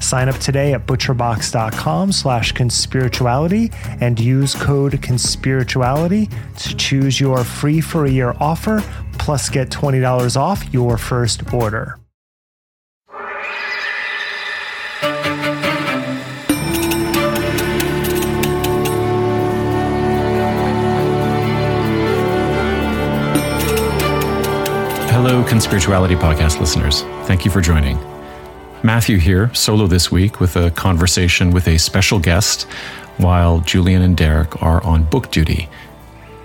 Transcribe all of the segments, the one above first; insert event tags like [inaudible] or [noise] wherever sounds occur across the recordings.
Sign up today at butcherbox.com slash conspirituality and use code conspirituality to choose your free for a year offer plus get $20 off your first order. Hello, Conspirituality Podcast listeners. Thank you for joining. Matthew here, solo this week, with a conversation with a special guest while Julian and Derek are on book duty.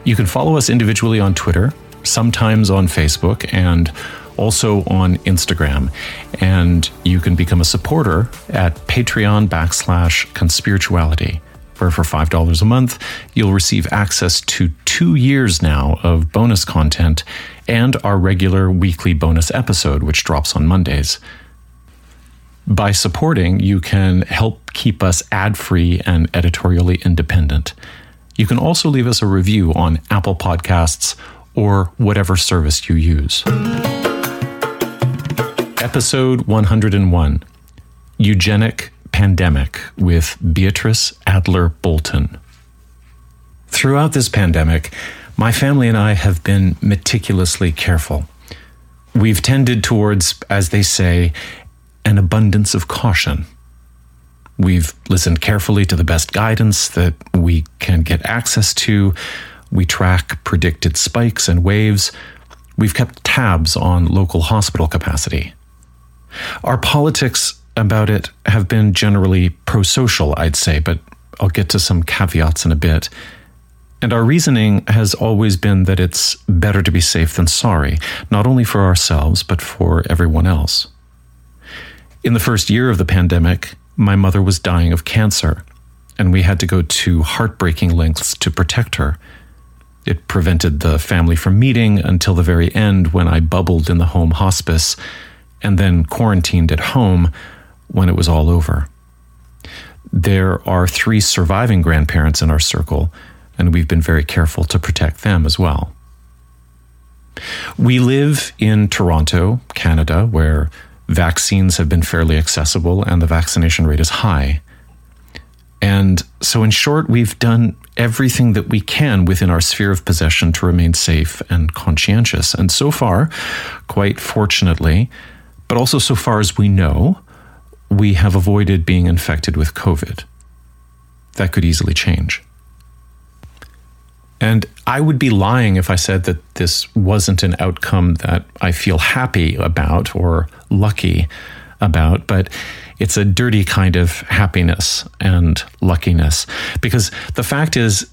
You can follow us individually on Twitter, sometimes on Facebook, and also on Instagram. And you can become a supporter at Patreon backslash conspirituality, where for $5 a month, you'll receive access to two years now of bonus content and our regular weekly bonus episode, which drops on Mondays. By supporting, you can help keep us ad free and editorially independent. You can also leave us a review on Apple Podcasts or whatever service you use. Episode 101 Eugenic Pandemic with Beatrice Adler Bolton. Throughout this pandemic, my family and I have been meticulously careful. We've tended towards, as they say, an abundance of caution. We've listened carefully to the best guidance that we can get access to. We track predicted spikes and waves. We've kept tabs on local hospital capacity. Our politics about it have been generally pro social, I'd say, but I'll get to some caveats in a bit. And our reasoning has always been that it's better to be safe than sorry, not only for ourselves, but for everyone else. In the first year of the pandemic, my mother was dying of cancer, and we had to go to heartbreaking lengths to protect her. It prevented the family from meeting until the very end when I bubbled in the home hospice and then quarantined at home when it was all over. There are three surviving grandparents in our circle, and we've been very careful to protect them as well. We live in Toronto, Canada, where vaccines have been fairly accessible and the vaccination rate is high. And so, in short, we've done everything that we can within our sphere of possession to remain safe and conscientious. And so far, quite fortunately, but also so far as we know, we have avoided being infected with COVID. That could easily change. And I would be lying if I said that this wasn't an outcome that I feel happy about or lucky about, but it's a dirty kind of happiness and luckiness. Because the fact is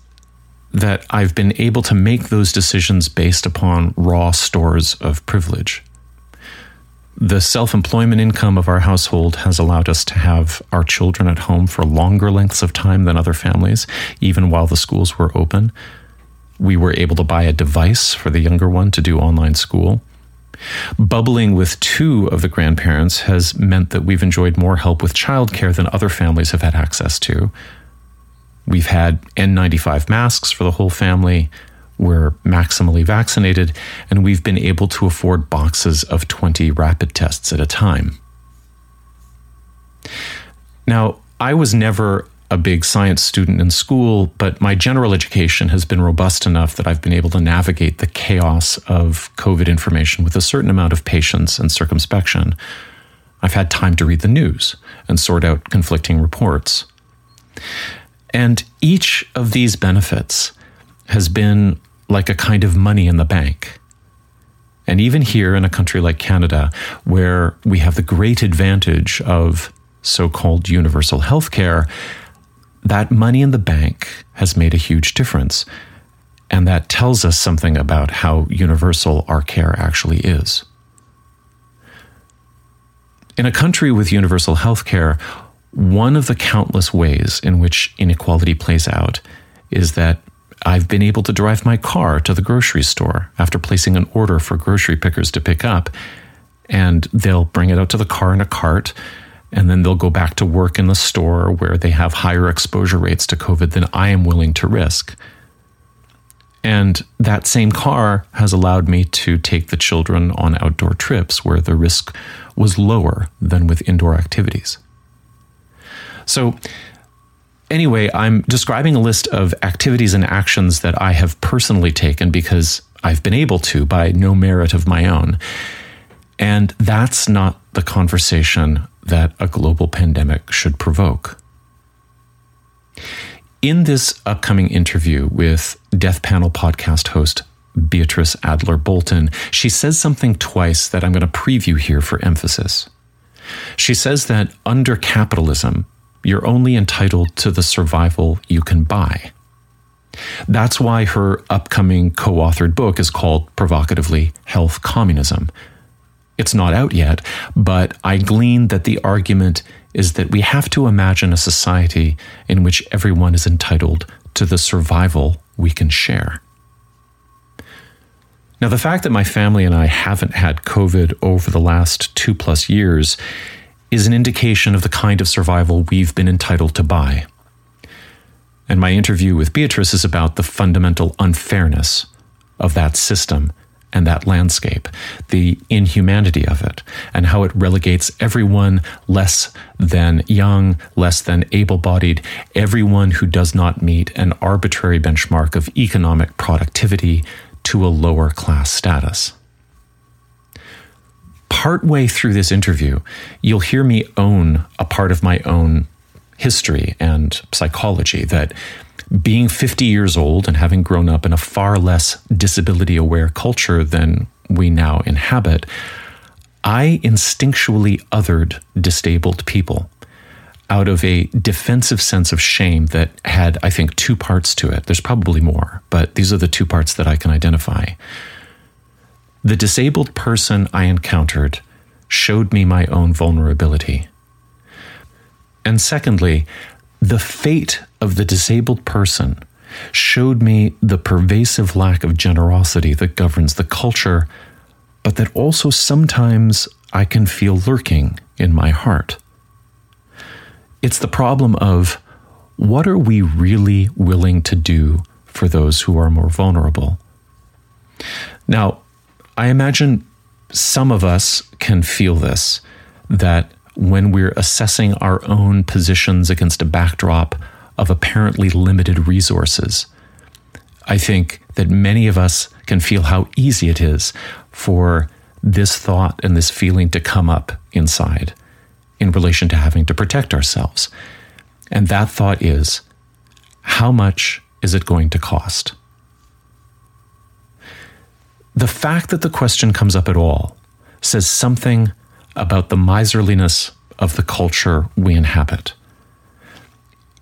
that I've been able to make those decisions based upon raw stores of privilege. The self employment income of our household has allowed us to have our children at home for longer lengths of time than other families, even while the schools were open we were able to buy a device for the younger one to do online school. Bubbling with two of the grandparents has meant that we've enjoyed more help with childcare than other families have had access to. We've had N95 masks for the whole family. We're maximally vaccinated, and we've been able to afford boxes of 20 rapid tests at a time. Now, I was never a big science student in school, but my general education has been robust enough that I've been able to navigate the chaos of COVID information with a certain amount of patience and circumspection. I've had time to read the news and sort out conflicting reports. And each of these benefits has been like a kind of money in the bank. And even here in a country like Canada, where we have the great advantage of so called universal health care, that money in the bank has made a huge difference. And that tells us something about how universal our care actually is. In a country with universal health care, one of the countless ways in which inequality plays out is that I've been able to drive my car to the grocery store after placing an order for grocery pickers to pick up, and they'll bring it out to the car in a cart, and then they'll go back to work in the store where they have higher exposure rates to COVID than I am willing to risk. And that same car has allowed me to take the children on outdoor trips where the risk was lower than with indoor activities. So, anyway, I'm describing a list of activities and actions that I have personally taken because I've been able to by no merit of my own. And that's not the conversation that a global pandemic should provoke. In this upcoming interview with Death Panel podcast host Beatrice Adler Bolton, she says something twice that I'm going to preview here for emphasis. She says that under capitalism, you're only entitled to the survival you can buy. That's why her upcoming co authored book is called provocatively Health Communism. It's not out yet, but I glean that the argument is that we have to imagine a society in which everyone is entitled to the survival we can share. Now, the fact that my family and I haven't had COVID over the last two plus years is an indication of the kind of survival we've been entitled to buy. And my interview with Beatrice is about the fundamental unfairness of that system and that landscape, the inhumanity of it, and how it relegates everyone less than young, less than able bodied, everyone who does not meet an arbitrary benchmark of economic productivity to a lower class status. Partway through this interview, you'll hear me own a part of my own history and psychology that being 50 years old and having grown up in a far less disability aware culture than we now inhabit, I instinctually othered disabled people out of a defensive sense of shame that had, I think, two parts to it. There's probably more, but these are the two parts that I can identify. The disabled person I encountered showed me my own vulnerability. And secondly, the fate of the disabled person showed me the pervasive lack of generosity that governs the culture, but that also sometimes I can feel lurking in my heart. It's the problem of what are we really willing to do for those who are more vulnerable? Now, I imagine some of us can feel this that when we're assessing our own positions against a backdrop of apparently limited resources, I think that many of us can feel how easy it is for this thought and this feeling to come up inside in relation to having to protect ourselves. And that thought is how much is it going to cost? The fact that the question comes up at all says something about the miserliness of the culture we inhabit.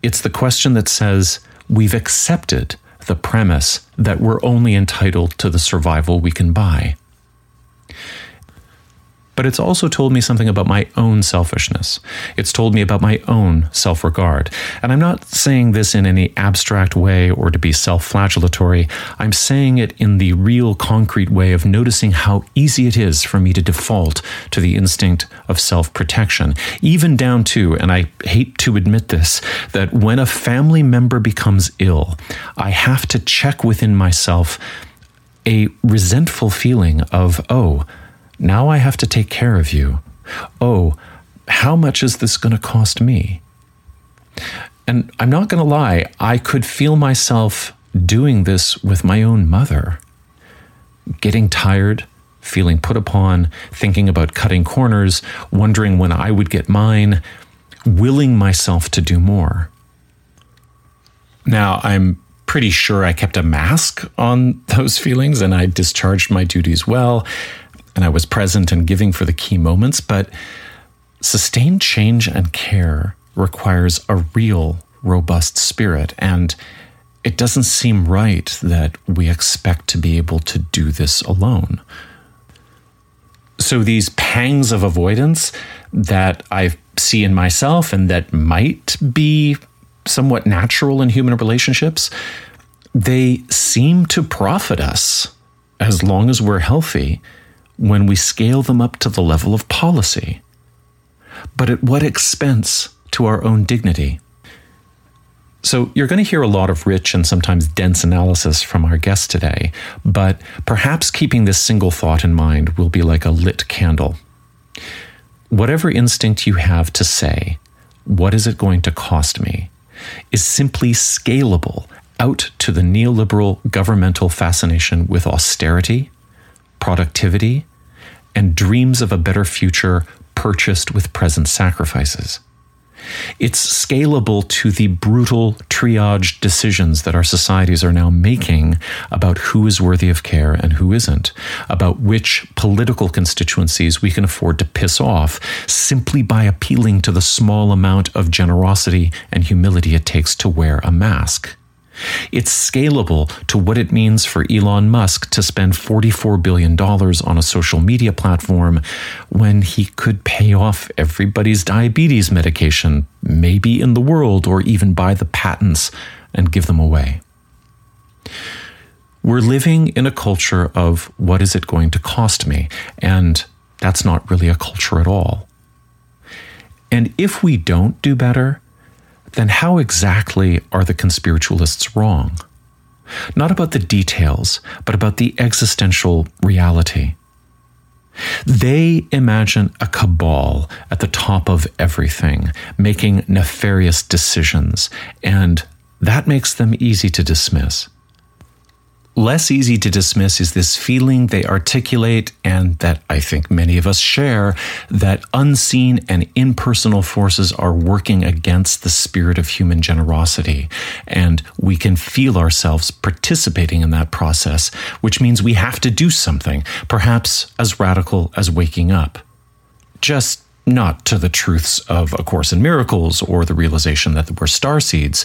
It's the question that says we've accepted the premise that we're only entitled to the survival we can buy but it's also told me something about my own selfishness. It's told me about my own self regard. And I'm not saying this in any abstract way or to be self flagellatory. I'm saying it in the real concrete way of noticing how easy it is for me to default to the instinct of self protection, even down to, and I hate to admit this, that when a family member becomes ill, I have to check within myself a resentful feeling of, oh, now I have to take care of you. Oh, how much is this going to cost me? And I'm not going to lie, I could feel myself doing this with my own mother. Getting tired, feeling put upon, thinking about cutting corners, wondering when I would get mine, willing myself to do more. Now, I'm pretty sure I kept a mask on [laughs] those feelings and I discharged my duties well and I was present and giving for the key moments, but sustained change and care requires a real robust spirit and it doesn't seem right that we expect to be able to do this alone. So, these pangs of avoidance that I see in myself and that might be somewhat natural in human relationships, they seem to profit us as long as we're healthy when we scale them up to the level of policy. But at what expense to our own dignity? So, you're going to hear a lot of rich and sometimes dense analysis from our guest today, but perhaps keeping this single thought in mind will be like a lit candle. Whatever instinct you have to say, what is it going to cost me, is simply scalable out to the neoliberal governmental fascination with austerity, productivity, and dreams of a better future purchased with present sacrifices. It's scalable to the brutal triage decisions that our societies are now making about who is worthy of care and who isn't, about which political constituencies we can afford to piss off simply by appealing to the small amount of generosity and humility it takes to wear a mask. It's scalable to what it means for Elon Musk to spend $44 billion on a social media platform when he could pay off everybody's diabetes medication, maybe in the world, or even buy the patents and give them away. We're living in a culture of what is it going to cost me? And that's not really a culture at all. And if we don't do better, then how exactly are the conspiritualists wrong? Not about the details, but about the existential reality. They imagine a cabal at the top of everything, making nefarious decisions, and that makes them easy to dismiss. Less easy to dismiss is this feeling they articulate, and that I think many of us share, that unseen and impersonal forces are working against the spirit of human generosity. And we can feel ourselves participating in that process, which means we have to do something, perhaps as radical as waking up. Just not to the truths of A Course in Miracles or the realization that we're star seeds,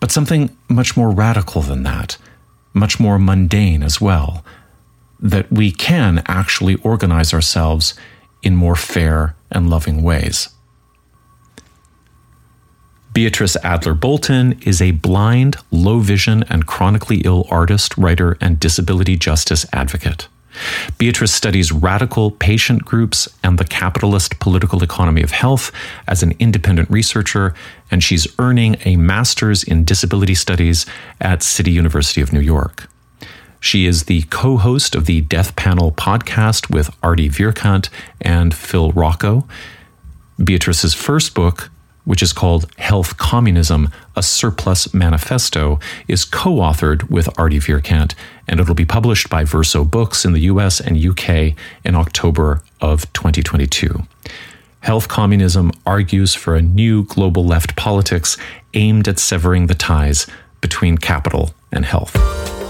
but something much more radical than that much more mundane as well, that we can actually organize ourselves in more fair and loving ways. Beatrice Adler Bolton is a blind, low vision, and chronically ill artist, writer, and disability justice advocate. Beatrice studies radical patient groups and the capitalist political economy of health as an independent researcher, and she's earning a master's in disability studies at City University of New York. She is the co host of the Death Panel podcast with Artie Vierkant and Phil Rocco. Beatrice's first book, which is called Health Communism, a Surplus Manifesto, is co authored with Artie Vierkant, and it'll be published by Verso Books in the US and UK in October of 2022. Health Communism argues for a new global left politics aimed at severing the ties between capital and health.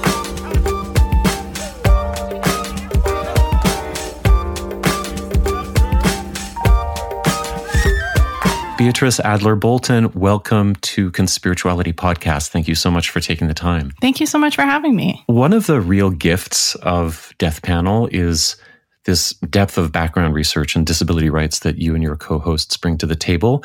Beatrice Adler Bolton, welcome to Conspirituality Podcast. Thank you so much for taking the time. Thank you so much for having me. One of the real gifts of Death Panel is this depth of background research and disability rights that you and your co hosts bring to the table,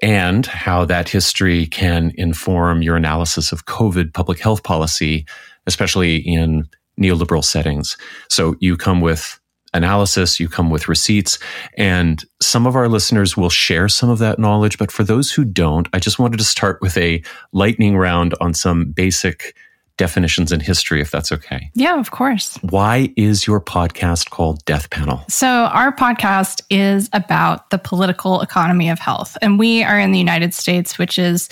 and how that history can inform your analysis of COVID public health policy, especially in neoliberal settings. So you come with analysis, you come with receipts, and some of our listeners will share some of that knowledge. But for those who don't, I just wanted to start with a lightning round on some basic definitions in history, if that's okay. Yeah, of course. Why is your podcast called Death Panel? So, our podcast is about the political economy of health. And we are in the United States, which is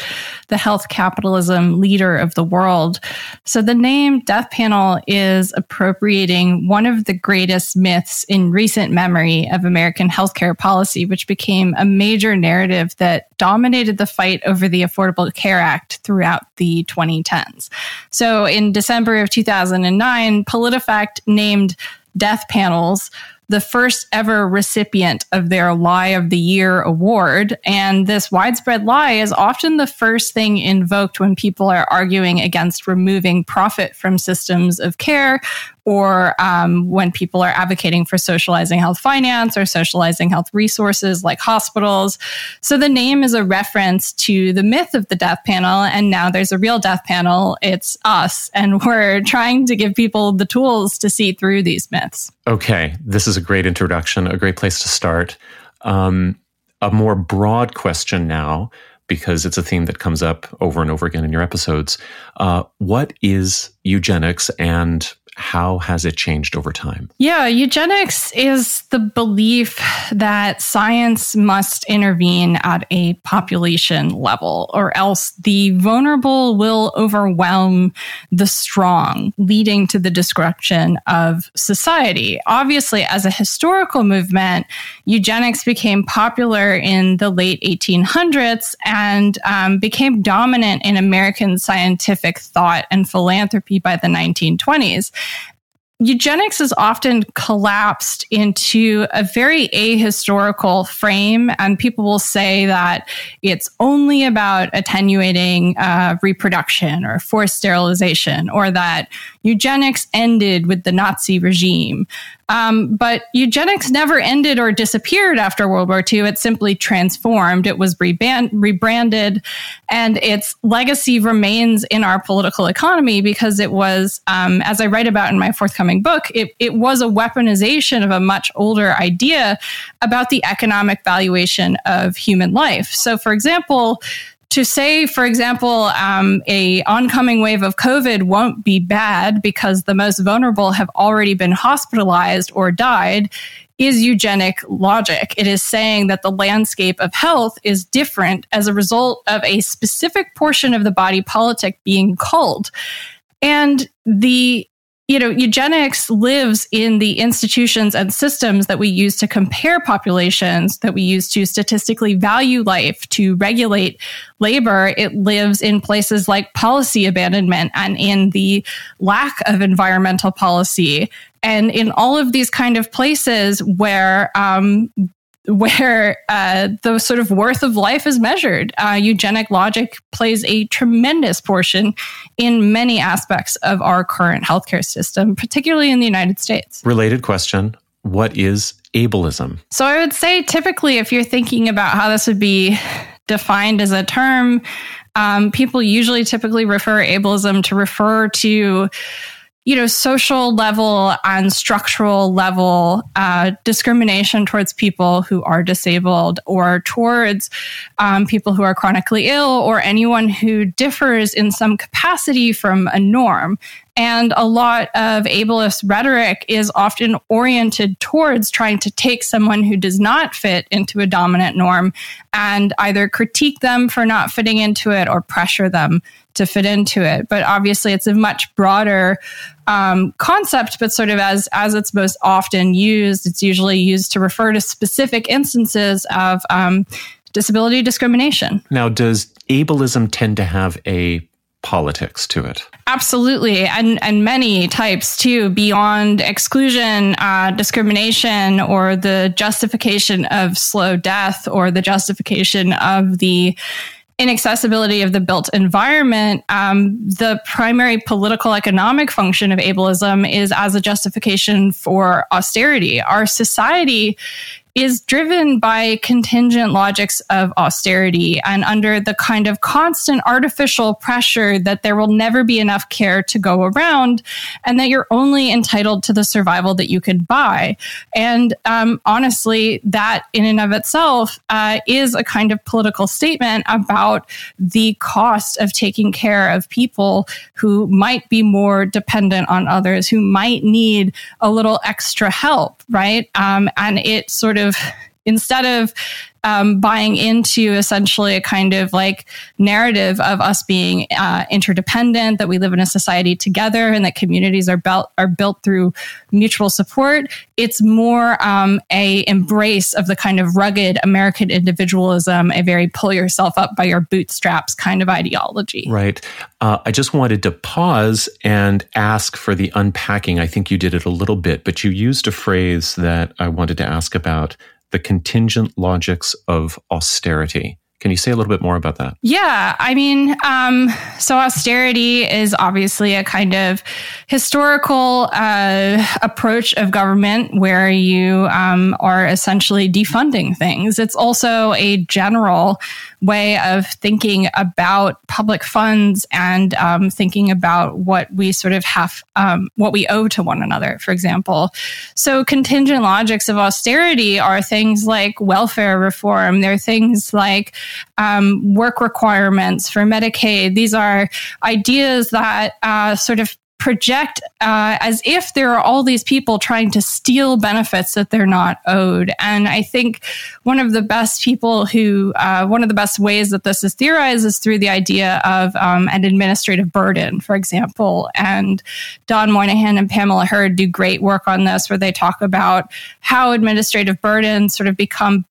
the health capitalism leader of the world. So, the name Death Panel is appropriating one of the greatest myths in recent memory of American healthcare policy, which became a major narrative that dominated the fight over the Affordable Care Act throughout the 2010s. So in December of 2009, PolitiFact named death panels the first ever recipient of their Lie of the Year award. And this widespread lie is often the first thing invoked when people are arguing against removing profit from systems of care or um, when people are advocating for socializing health finance or socializing health resources like hospitals. So the name is a reference to the myth of the death panel. And now there's a real death panel. It's us. And [laughs] we're trying to give people the tools to see through these myths. Okay. This is a great introduction, a great place to start. Um, a more broad question now because it's a theme that comes up over and over again in your episodes. Uh, what is eugenics and how has it changed over time? Yeah, eugenics is the belief that science must intervene at a population level, or else the vulnerable will overwhelm the strong, leading to the destruction of society. Obviously, as a historical movement, eugenics became popular in the late 1800s and um, became dominant in American scientific thought and philanthropy by the 1920s eugenics is often collapsed into a very ahistorical frame, and people will say that it's only about attenuating uh, reproduction or forced sterilization, or that eugenics ended with the Nazi regime. Um, but eugenics never ended or disappeared after World War II. It simply transformed. It was rebranded, and its legacy remains in our political economy because it was, um, as I write about in my forthcoming book, it, it was a weaponization of a much older idea about the economic valuation of human life. So, for example, to say, for example, um, a oncoming wave of COVID won't be bad because the most vulnerable have already been hospitalized or died is eugenic logic. It is saying that the landscape of health is different as a result of a specific portion of the body politic being culled. And the you know, eugenics lives in the institutions and systems that we use to compare populations, that we use to statistically value life, to regulate labor. It lives in places like policy abandonment and in the lack of environmental policy. And in all of these kind of places where um, where uh, the sort of worth of life is measured. Uh, eugenic logic plays a tremendous portion in many aspects of our current healthcare system, particularly in the United States. Related question What is ableism? So I would say typically, if you're thinking about how this would be defined as a term, um, people usually typically refer ableism to refer to you know, social level and structural level uh, discrimination towards people who are disabled or towards um, people who are chronically ill or anyone who differs in some capacity from a norm. And a lot of ableist rhetoric is often oriented towards trying to take someone who does not fit into a dominant norm and either critique them for not fitting into it or pressure them to fit into it. But obviously, it's a much broader um, concept. But sort of as as it's most often used, it's usually used to refer to specific instances of um, disability discrimination. Now, does ableism tend to have a politics to it. Absolutely, and and many types too, beyond exclusion, uh, discrimination, or the justification of slow death, or the justification of the inaccessibility of the built environment, um, the primary political economic function of ableism is as a justification for austerity. Our society is driven by contingent logics of austerity and under the kind of constant artificial pressure that there will never be enough care to go around and that you're only entitled to the survival that you could buy. And um, honestly, that in and of itself uh, is a kind of political statement about the cost of taking care of people who might be more dependent on others, who might need a little extra help, right? Um, and it sort of of instead of um, buying into essentially a kind of like narrative of us being uh, interdependent, that we live in a society together, and that communities are built are built through mutual support. It's more um, a embrace of the kind of rugged American individualism, a very pull yourself up by your bootstraps kind of ideology. Right. Uh, I just wanted to pause and ask for the unpacking. I think you did it a little bit, but you used a phrase that I wanted to ask about the contingent logics of austerity. Can you say a little bit more about that? Yeah, I mean, um, so austerity is obviously a kind of historical uh, approach of government where you um, are essentially defunding things. It's also a general way of thinking about public funds and um, thinking about what we sort of have, um, what we owe to one another, for example. So, contingent logics of austerity are things like welfare reform, they're things like um, work requirements for Medicaid. These are ideas that uh, sort of project uh, as if there are all these people trying to steal benefits that they're not owed. And I think one of the best people who, uh, one of the best ways that this is theorized is through the idea of um, an administrative burden, for example. And Don Moynihan and Pamela Herd do great work on this, where they talk about how administrative burdens sort of become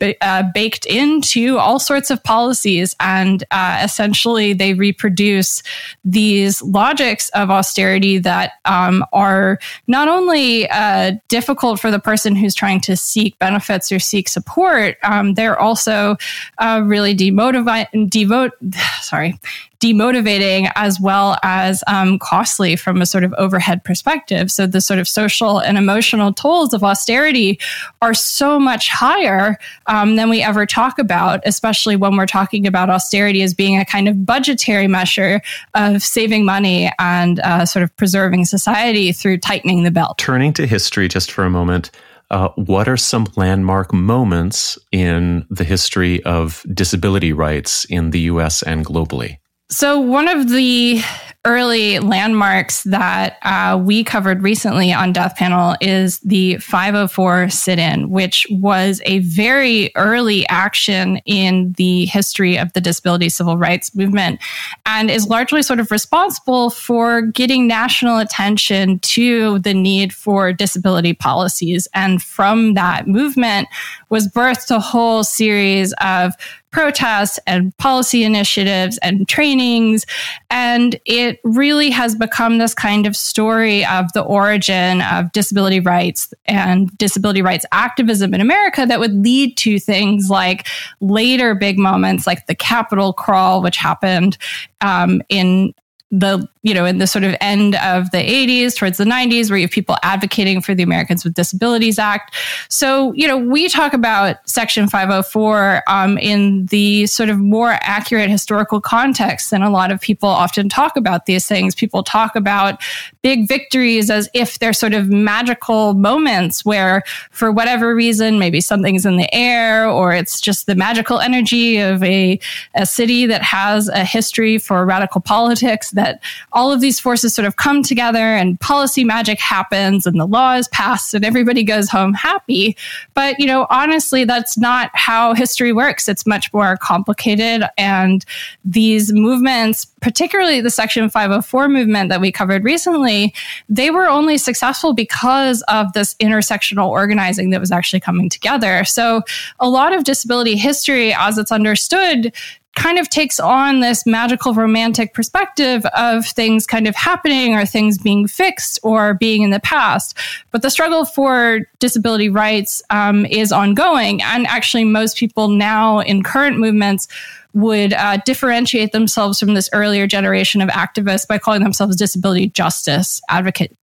uh, baked into all sorts of policies. And uh, essentially, they reproduce these logics of austerity that um, are not only uh, difficult for the person who's trying to seek benefits or seek support, um, they're also uh, really demotivate, and devote, [sighs] sorry, demotivating as well as um, costly from a sort of overhead perspective. So the sort of social and emotional tolls of austerity are so much higher um, than we ever talk about, especially when we're talking about austerity as being a kind of budgetary measure of saving money and uh, sort of preserving society through tightening the belt. Turning to history just for a moment. Uh, what are some landmark moments in the history of disability rights in the US and globally? So, one of the early landmarks that uh, we covered recently on Death Panel is the 504 sit in, which was a very early action in the history of the disability civil rights movement and is largely sort of responsible for getting national attention to the need for disability policies. And from that movement was birthed a whole series of protests and policy initiatives and trainings. And it really has become this kind of story of the origin of disability rights and disability rights activism in America that would lead to things like later big moments like the Capitol crawl, which happened um, in the you know in the sort of end of the 80s towards the 90s where you have people advocating for the Americans with Disabilities Act. So you know we talk about Section 504 um, in the sort of more accurate historical context than a lot of people often talk about these things. People talk about big victories as if they're sort of magical moments where for whatever reason maybe something's in the air or it's just the magical energy of a, a city that has a history for radical politics that all of these forces sort of come together and policy magic happens and the law is passed and everybody goes home happy. But, you know, honestly, that's not how history works. It's much more complicated. And these movements, particularly the Section 504 movement that we covered recently, they were only successful because of this intersectional organizing that was actually coming together. So a lot of disability history, as it's understood, kind of takes on this magical romantic perspective of things kind of happening or things being fixed or being in the past. But the struggle for disability rights um, is ongoing. And actually, most people now in current movements would uh, differentiate themselves from this earlier generation of activists by calling themselves disability justice advocate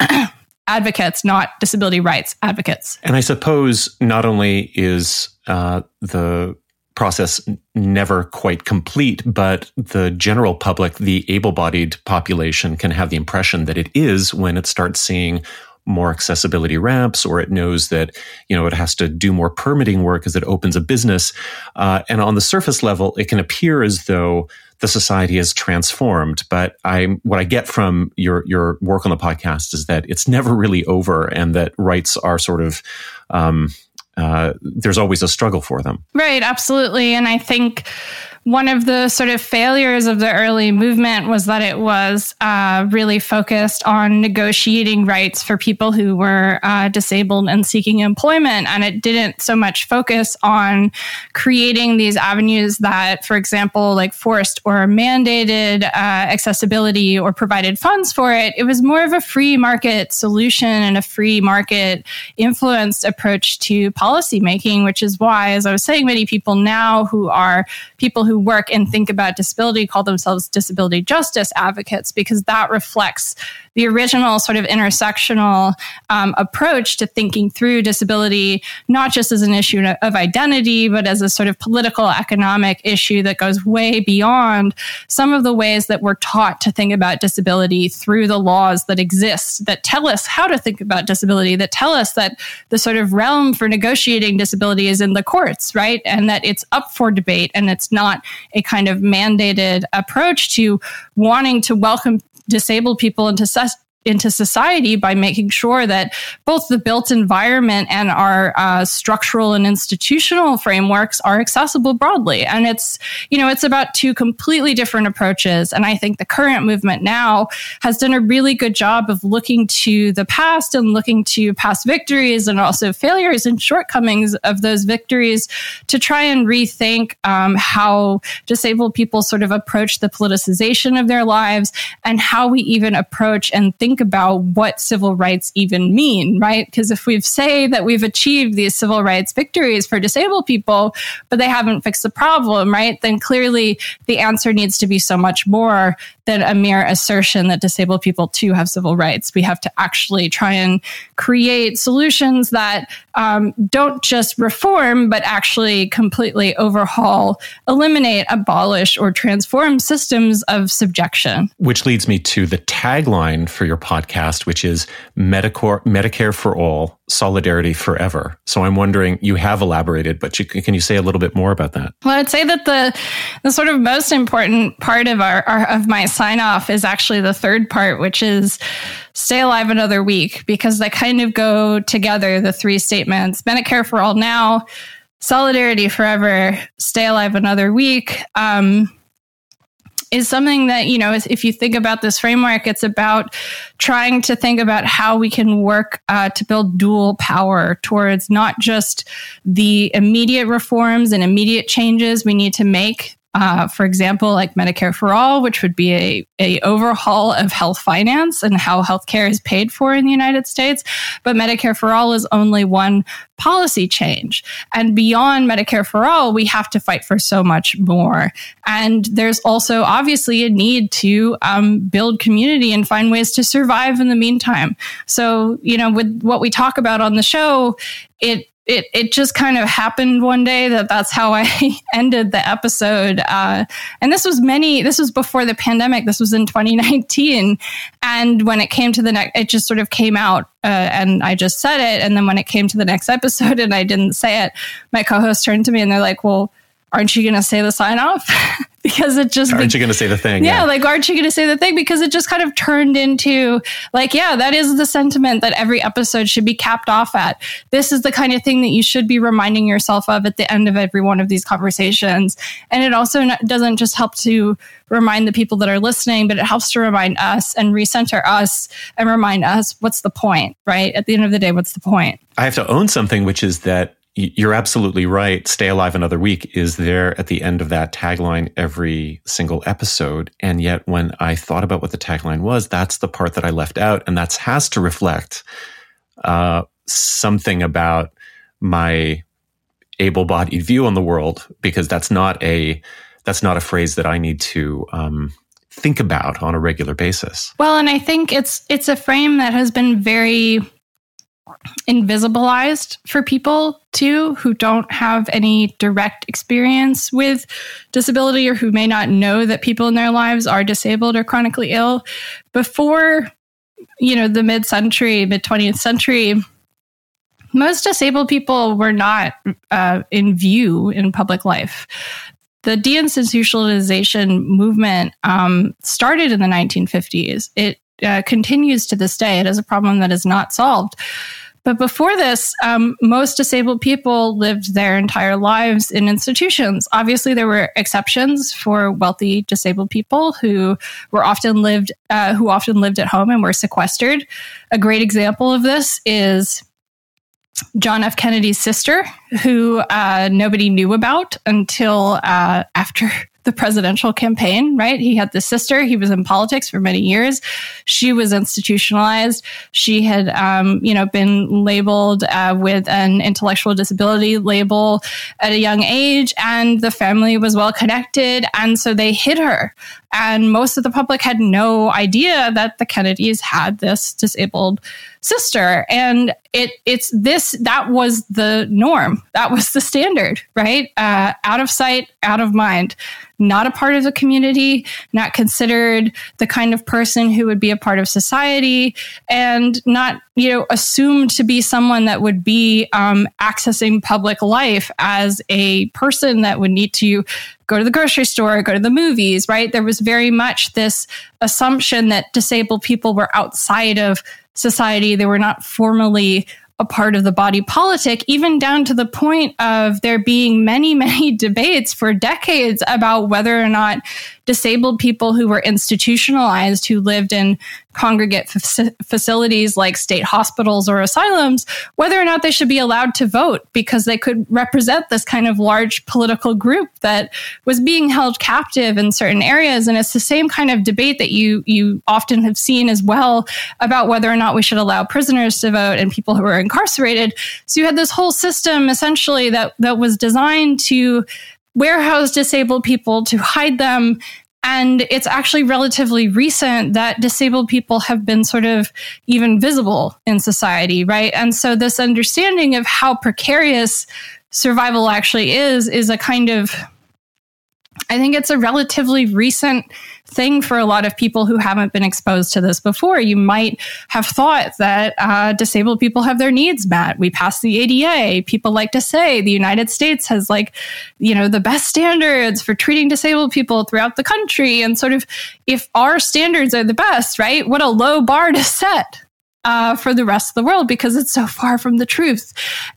[coughs] advocates, not disability rights advocates. And I suppose not only is uh, the process never quite complete, but the general public, the able bodied population, can have the impression that it is when it starts seeing more accessibility ramps or it knows that you know it has to do more permitting work as it opens a business. Uh, and on the surface level it can appear as though the society has transformed but i what i get from your your work on the podcast is that it's never really over and that rights are sort of um, uh, there's always a struggle for them. Right, absolutely. And I think one of the sort of failures of the early movement was that it was uh, really focused on negotiating rights for people who were uh, disabled and seeking employment. And it didn't so much focus on creating these avenues that, for example, like forced or mandated uh, accessibility or provided funds for it. It was more of a free market solution and a free market influenced approach to policymaking, which is why, as I was saying, many people now who are people who work and think about disability call themselves disability justice advocates because that reflects the original sort of intersectional um, approach to thinking through disability, not just as an issue of identity, but as a sort of political economic issue that goes way beyond some of the ways that we're taught to think about disability through the laws that exist that tell us how to think about disability, that tell us that the sort of realm for negotiating disability is in the courts, right? And that it's up for debate and it's not a kind of mandated approach to wanting to welcome disabled people into into society by making sure that both the built environment and our uh, structural and institutional frameworks are accessible broadly. And it's, you know, it's about two completely different approaches. And I think the current movement now has done a really good job of looking to the past and looking to past victories and also failures and shortcomings of those victories to try and rethink um, how disabled people sort of approach the politicization of their lives and how we even approach and think think about what civil rights even mean, right? Because if we say that we've achieved these civil rights victories for disabled people, but they haven't fixed the problem, right? Then clearly the answer needs to be so much more than a mere assertion that disabled people too have civil rights. We have to actually try and create solutions that um, don't just reform, but actually completely overhaul, eliminate, abolish, or transform systems of subjection. Which leads me to the tagline for your podcast, which is Medicare, Medicare for all, solidarity forever. So I'm wondering, you have elaborated, but you, can you say a little bit more about that? Well, I'd say that the the sort of most important part of our, our of my sign off is actually the third part, which is stay alive another week, because they kind of go together. The three statements: Medicare for all now, solidarity forever, stay alive another week. Um, is something that, you know, if you think about this framework, it's about trying to think about how we can work uh, to build dual power towards not just the immediate reforms and immediate changes we need to make uh, for example, like Medicare for All, which would be a, a overhaul of health finance and how healthcare is paid for in the United States. But Medicare for All is only one policy change. And beyond Medicare for All, we have to fight for so much more. And there's also obviously a need to um, build community and find ways to survive in the meantime. So, you know, with what we talk about on the show, it it it just kind of happened one day that that's how I [laughs] ended the episode. Uh, and this was many. This was before the pandemic. This was in [laughs] 2019. And when it came to the next, it just sort of came out, uh, and I just said it. And then when it came to the next [laughs] episode, and I didn't say it, my co-host turned to me and they're like, "Well." Aren't you going to say the sign off? [laughs] because it just aren't be- you going to say the thing? Yeah, yeah, like aren't you going to say the thing? Because it just kind of turned into like, yeah, that is the sentiment that every episode should be capped off at. This is the kind of thing that you should be reminding yourself of at the end of every one of these conversations. And it also doesn't just help to remind the people that are listening, but it helps to remind us and recenter us and remind us what's the point, right? At the end of the day, what's the point? I have to own something, which is that you're absolutely right. Stay alive another week is there at the end of that tagline every single episode. And yet, when I thought about what the tagline was, that's the part that I left out. And that has to reflect uh, something about my able bodied view on the world, because that's not a that's not a phrase that I need to um, think about on a regular basis. Well, and I think it's it's a frame that has been very invisibilized for people too who don't have any direct experience with disability or who may not know that people in their lives are disabled or chronically ill. Before you know the mid-century mid 20th century most disabled people were not uh, in view in public life. The deinstitutionalization movement um, started in the 1950s it uh, continues to this day. It is a problem that is not solved. But before this, um, most disabled people lived their entire lives in institutions. Obviously, there were exceptions for wealthy disabled people who were often lived uh, who often lived at home and were sequestered. A great example of this is John F. Kennedy's sister, who uh, nobody knew about until uh, after the presidential campaign, right? He had this sister. He was in politics for many years. She was institutionalized. She had, um, you know, been labeled uh, with an intellectual disability label at a young age, and the family was well connected, and so they hid her. And most of the public had no idea that the Kennedys had this disabled sister. And it it's this that was the norm. That was the standard, right? Uh, out of sight, out of mind. Not a part of the community, not considered the kind of person who would be a part of society, and not you know assumed to be someone that would be um, accessing public life as a person that would need to go to the grocery store, go to the movies, right? There was very much this assumption that disabled people were outside of society. They were not formally a part of the body politic, even down to the point of there being many, [laughs] many debates for decades about whether or not disabled people who were institutionalized, who lived in congregate f- facilities like state hospitals or asylums, whether or not they should be allowed to vote because they could represent this kind of large political group that was being held captive in certain areas. And it's the same kind of debate that you you often have seen as well about whether or not we should allow prisoners to vote and people who are incarcerated. So you had this whole system essentially that that was designed to warehouse disabled people to hide them and it's actually relatively recent that disabled people have been sort of even visible in society, right? And so this understanding of how precarious survival actually is, is a kind of, I think it's a relatively recent thing for a lot of people who haven't been exposed to this before. You might have thought that uh, disabled people have their needs met. We passed the ADA. People like to say the United States has like, you know, the best standards for treating disabled people throughout the country. And sort of, if our standards are the best, right? What a low bar to set uh, for the rest of the world because it's so far from the truth.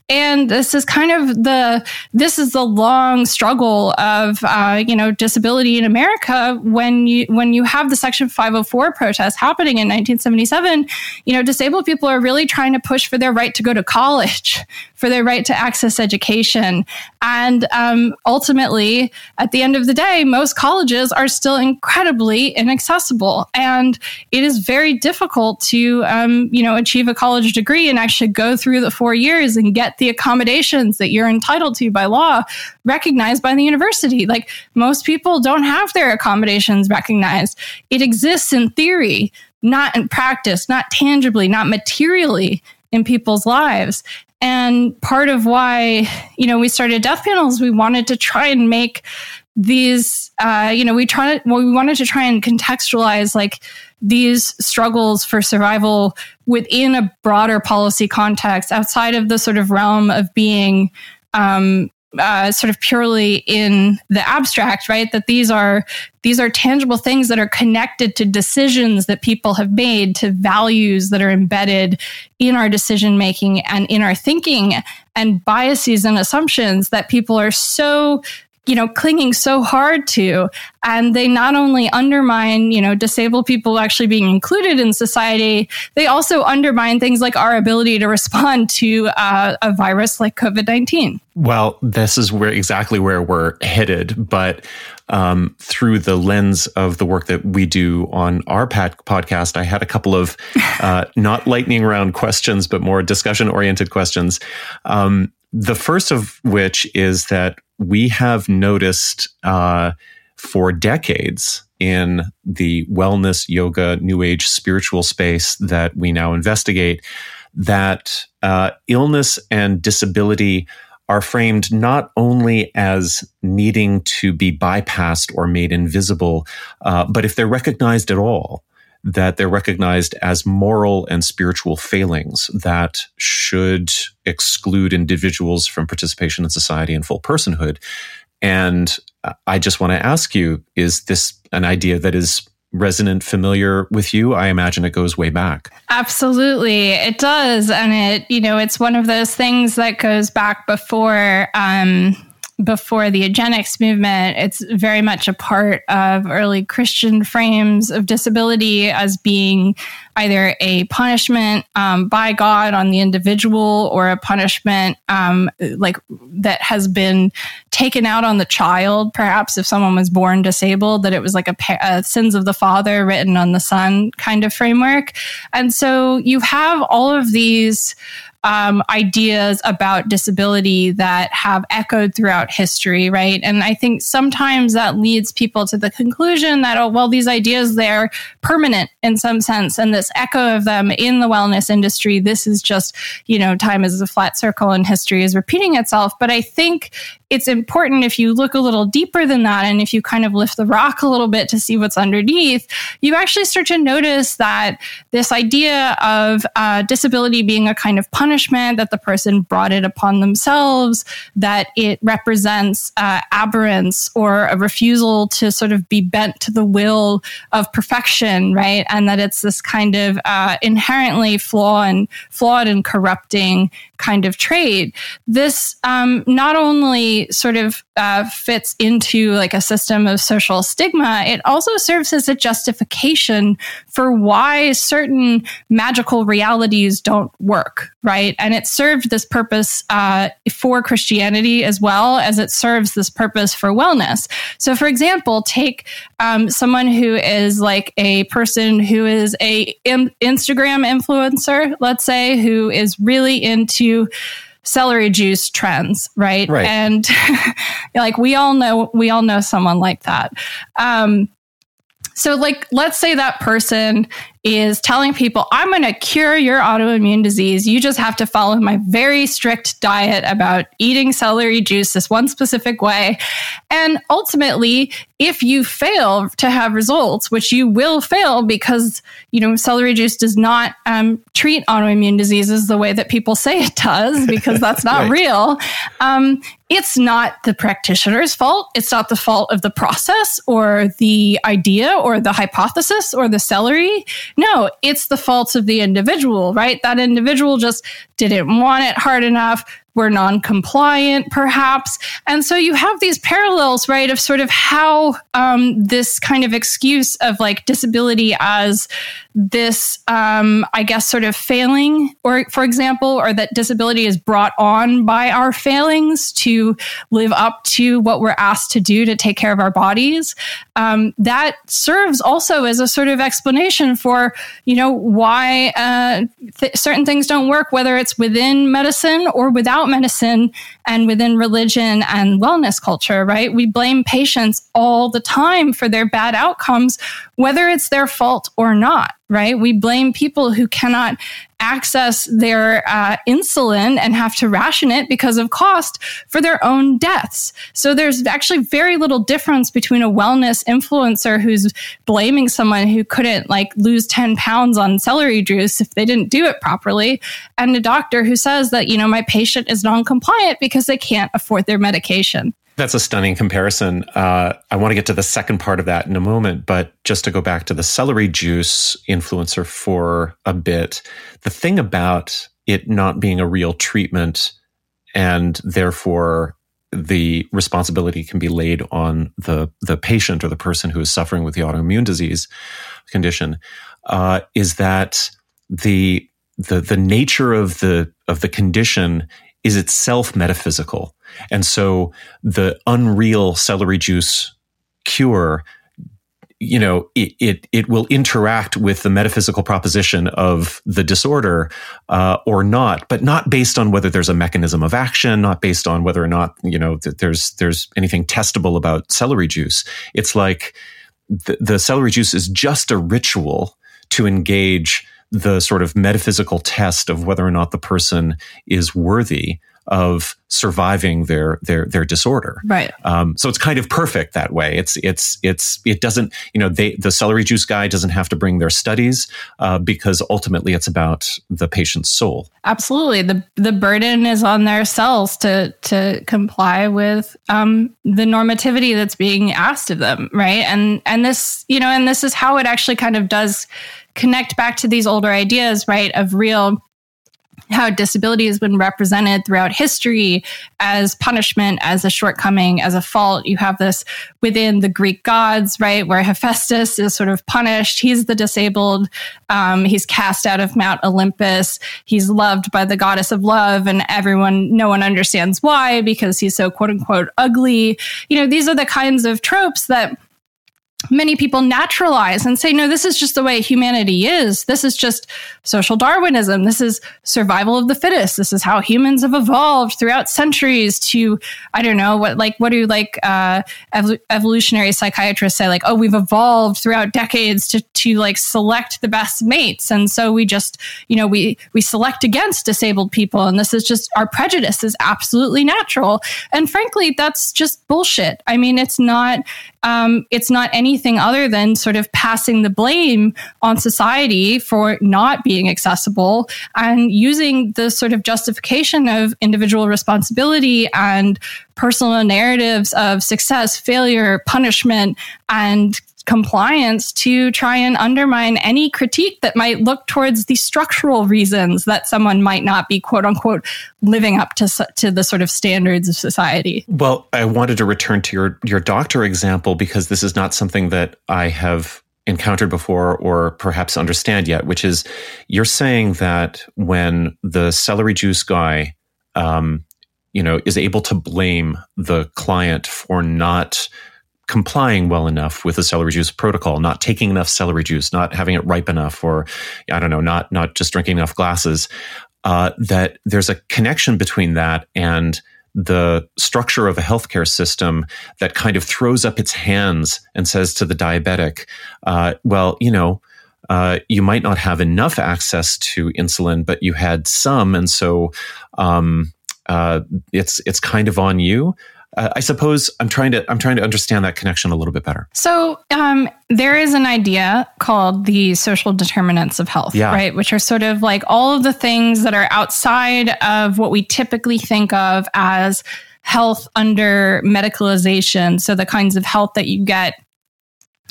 And this is kind of the this is the long struggle of uh, you know disability in America when you when you have the Section 504 protests happening in 1977. You know, disabled people are really trying to push for their right to go to college, [laughs] for their right to access education, and um, ultimately, at the end of the day, most colleges are still incredibly inaccessible, and it is very difficult to um, you know, achieve a college degree and actually go through the four years and get the accommodations that you're entitled to by law recognized by the university. Like most people don't have their accommodations recognized. It exists in theory, not in practice, not tangibly, not materially in people's lives. And part of why, you know, we started death panels, we wanted to try and make these, uh, you know, we tried, well, we wanted to try and contextualize like these struggles for survival within a broader policy context outside of the sort of realm of being um, uh, sort of purely in the abstract, right? That these are these are tangible things that are connected to decisions that people have made, to values that are embedded in our decision making and in our thinking, and biases and assumptions that people are so you know, clinging so hard to. And they not only undermine, you know, disabled people actually being included in society, they also undermine things like our ability to respond to uh, a virus like COVID 19. Well, this is where exactly where we're headed. But um, through the lens of the work that we do on our podcast, I had a couple of [laughs] uh, not lightning round questions, but more discussion oriented questions. Um, the first of which is that we have noticed uh, for decades in the wellness, yoga, new age spiritual space that we now investigate that uh, illness and disability are framed not only as needing to be bypassed or made invisible, uh, but if they're recognized at all, that they're recognized as moral and spiritual failings that should exclude individuals from participation in society and full personhood. And I just want to ask you is this an idea that is resonant, familiar with you? I imagine it goes way back. Absolutely, it does, and it you know it's one of those things that goes back before. Um, before the eugenics movement, it's very much a part of early Christian frames of disability as being either a punishment um, by God on the individual or a punishment um, like that has been taken out on the child. Perhaps if someone was born disabled, that it was like a, a sins of the father written on the son kind of framework. And so you have all of these um, ideas about disability that have echoed throughout history, right? And I think sometimes that leads people to the conclusion that, oh, well, these ideas, they're permanent in some sense. And this echo of them in the wellness industry, this is just, you know, time is a flat circle and history is repeating itself. But I think it's important if you look a little deeper than that and if you kind of lift the rock a little bit to see what's underneath, you actually start to notice that this idea of uh, disability being a kind of punishment, that the person brought it upon themselves, that it represents uh, aberrance or a refusal to sort of be bent to the will of perfection, right? And that it's this kind of uh, inherently and flawed and corrupting kind of trade. This um, not only sort of uh, fits into like a system of social stigma, it also serves as a justification for why certain magical realities don't work, right? And it served this purpose uh, for Christianity as well as it serves this purpose for wellness. So, for example, take um, someone who is like a person who is a in- Instagram influencer, let's say, who is really into celery juice trends, right? Right. And [laughs] like we all know, we all know someone like that. Um, so, like, let's say that person is telling people, I'm going to cure your autoimmune disease. You just have to follow my very strict diet about eating celery juice this one specific way. And ultimately, if you fail to have results, which you will fail because, you know, celery juice does not um, treat autoimmune diseases the way that people say it does, [laughs] because that's not right. real. Um, it's not the practitioner's fault. It's not the fault of the process or the idea or the hypothesis or the celery. No, it's the fault of the individual, right? That individual just didn't want it hard enough, were non-compliant perhaps. And so you have these parallels right of sort of how um, this kind of excuse of like disability as this um, i guess sort of failing or for example or that disability is brought on by our failings to live up to what we're asked to do to take care of our bodies. Um, that serves also as a sort of explanation for you know why uh, th- certain things don't work whether it's within medicine or without medicine and within religion and wellness culture right? We blame patients all the time for their bad outcomes whether it's their fault or not right? We blame people who cannot access their uh, insulin and have to ration it because of cost for their own deaths. So there's actually very little difference between a wellness influencer who's blaming someone who couldn't like lose 10 pounds on celery juice if they didn't do it properly and a doctor who says that, you know, my patient is non-compliant because they can't afford their medication. That's a stunning comparison. Uh, I want to get to the second part of that in a moment, but just to go back to the celery juice influencer for a bit, the thing about it not being a real treatment and therefore the responsibility can be laid on the the patient or the person who is suffering with the autoimmune disease condition uh, is that the the the nature of the of the condition is itself metaphysical. And so the unreal celery juice cure you know, it, it, it will interact with the metaphysical proposition of the disorder uh, or not, but not based on whether there's a mechanism of action, not based on whether or not you know that there's there's anything testable about celery juice. It's like the, the celery juice is just a ritual to engage the sort of metaphysical test of whether or not the person is worthy of surviving their their their disorder. Right. Um, so it's kind of perfect that way. It's it's it's it doesn't you know they the celery juice guy doesn't have to bring their studies uh, because ultimately it's about the patient's soul. Absolutely. the The burden is on their cells to to comply with um, the normativity that's being asked of them. Right. And and this you know and this is how it actually kind of does connect back to these older ideas, right, of real how disability has been represented throughout history as punishment, as a shortcoming, as a fault. You have this within the Greek gods, right, where Hephaestus is sort of punished. He's the disabled. Um, he's cast out of Mount Olympus. He's loved by the goddess of love, and everyone, no one understands why because he's so quote unquote ugly. You know, these are the kinds of tropes that many people naturalize and say, no, this is just the way humanity is. This is just social Darwinism. This is survival of the fittest. This is how humans have evolved throughout centuries to, I don't know, what, like, what do like, uh, ev- evolutionary psychiatrists say? Like, oh, we've evolved throughout decades to, to like select the best mates. And so we just, you know, we, we select against disabled people. And this is just our prejudice is absolutely natural. And frankly, that's just bullshit. I mean, it's not, um, it's not anything other than sort of passing the blame on society for not being accessible and using the sort of justification of individual responsibility and personal narratives of success, failure, punishment, and compliance to try and undermine any critique that might look towards the structural reasons that someone might not be quote unquote living up to to the sort of standards of society. Well, I wanted to return to your your doctor example because this is not something that I have encountered before or perhaps understand yet, which is you're saying that when the celery juice guy um, you know is able to blame the client for not complying well enough with the celery juice protocol, not taking enough celery juice, not having it ripe enough, or I don't know, not not just drinking enough glasses. Uh, that there's a connection between that and the structure of a healthcare system that kind of throws up its hands and says to the diabetic, uh, "Well, you know." Uh, you might not have enough access to insulin, but you had some, and so um, uh, it's it's kind of on you uh, I suppose I'm trying to I'm trying to understand that connection a little bit better. So um, there is an idea called the social determinants of health, yeah. right? Which are sort of like all of the things that are outside of what we typically think of as health under medicalization. So the kinds of health that you get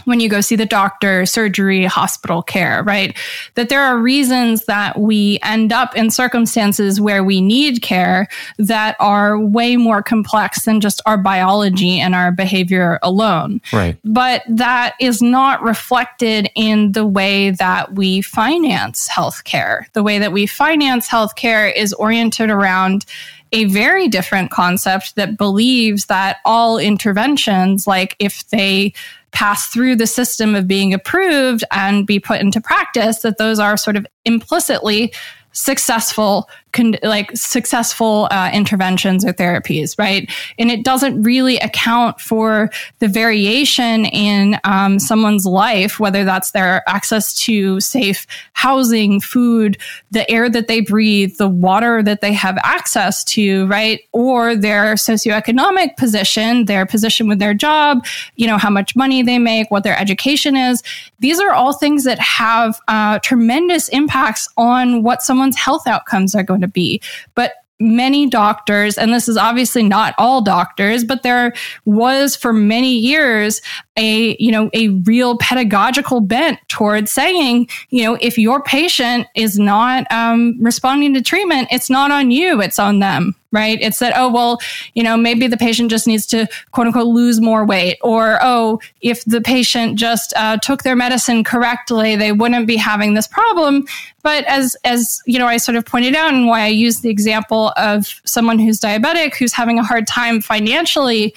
when you go see the doctor, surgery, hospital care, right? That there are reasons that we end up in circumstances where we need care that are way more complex than just our biology and our behavior alone. Right. But that is not reflected in the way that we finance healthcare. The way that we finance healthcare is oriented around a very different concept that believes that all interventions, like if they pass through the system of being approved and be put into practice, that those are sort of implicitly successful con- like successful uh, interventions or therapies right? And it doesn't really account for the variation in um, someone's life whether that's their access to safe housing food the air that they breathe the water that they have access to right? Or their socioeconomic position their position with their job you know how much money they make what their education is. These are all things that have uh, tremendous impacts on what someone's health outcomes are going to be. But many doctors, and this is obviously not all doctors, but there was for many years a, you know, a real pedagogical bent towards saying, you know, if your patient is not um, responding to treatment, it's not on you, it's on them right? It's that, oh, well, you know, maybe the patient just needs to quote unquote lose more weight. Or, oh, if the patient just uh, took their medicine correctly, they wouldn't be having this problem. But as, as, you know, I sort of pointed out and why I use the example of someone who's diabetic, who's having a hard time financially,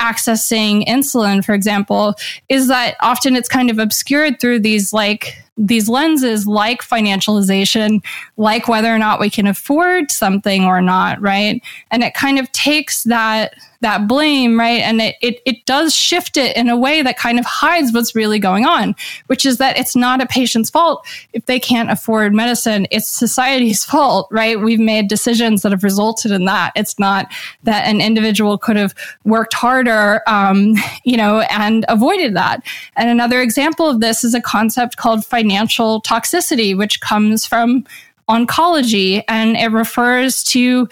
accessing insulin, for example, is that often it's kind of obscured through these like these lenses like financialization, like whether or not we can afford something or not, right? And it kind of takes that that blame, right? And it, it, it does shift it in a way that kind of hides what's really going on, which is that it's not a patient's fault if they can't afford medicine. It's society's [laughs] fault, right? We've made decisions that have resulted in that. It's not that an individual could have worked harder, um, [laughs] you know, and avoided that. And another example of this is a concept called financial toxicity, which comes from oncology and it refers to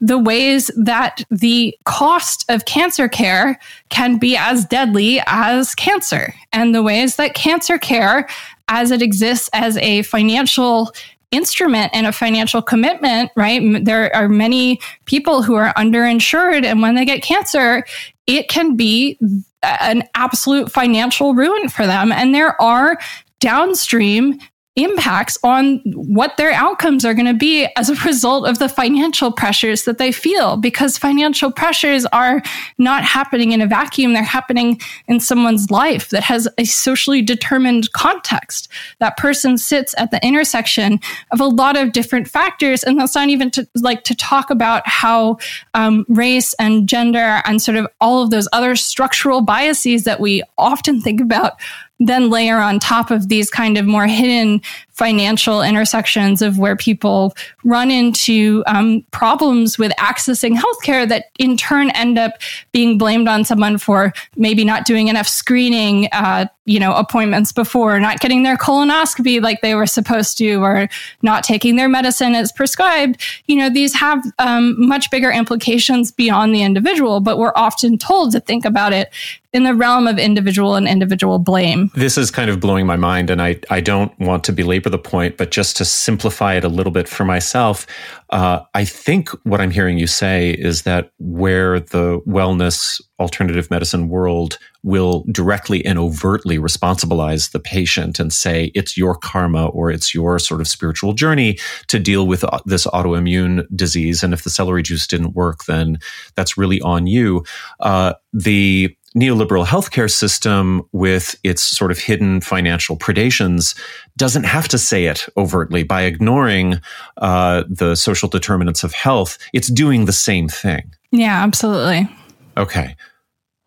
the ways that the cost of cancer care can be as deadly as cancer and the ways that cancer care as it exists as a financial instrument and a financial commitment, right? There are many people who are underinsured, and when they get cancer, it can be uh, an absolute financial ruin for them. And there are downstream impacts on what their outcomes are going to be as a result of the financial pressures that they feel because financial pressures are not happening in a vacuum they're happening in someone's life that has a socially determined context. That person sits at the intersection of a lot of different factors and that's not even to like to talk about how um, race and gender and sort of all of those other structural biases that we often think about then layer on top of these kind of more hidden financial intersections of where people run into um, problems with accessing healthcare that in turn end up being blamed on someone for maybe not doing enough screening, uh, you know, appointments before, not getting their colonoscopy like they were supposed to, or not taking their medicine as prescribed. You know, these have um, much bigger implications beyond the individual, but we're often told to think about it in the realm of individual and individual blame. This is kind of blowing my mind, and I, I don't want to belabor the point, but just to simplify it a little bit for myself, uh, I think what I'm hearing you say is that where the wellness alternative medicine world will directly and overtly responsibilize the patient and say it's your karma or it's your sort of spiritual journey to deal with uh, this autoimmune disease. And if the celery juice didn't work, then that's really on you. Uh, the neoliberal healthcare system with its sort of hidden financial predations doesn't have to say it overtly by ignoring uh, the social determinants of health. It's doing the same thing. Yeah, absolutely. Okay.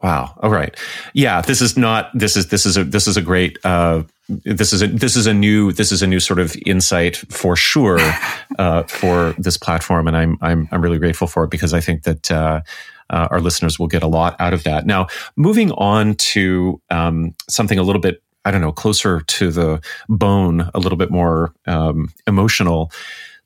Wow. All right. Yeah. This is not. This is this is a this is a great. Uh, this is a this is a new this is a new sort of insight for sure uh, for this platform, and I'm I'm I'm really grateful for it because I think that. Uh, uh, our listeners will get a lot out of that. Now, moving on to um, something a little bit, I don't know, closer to the bone, a little bit more um, emotional.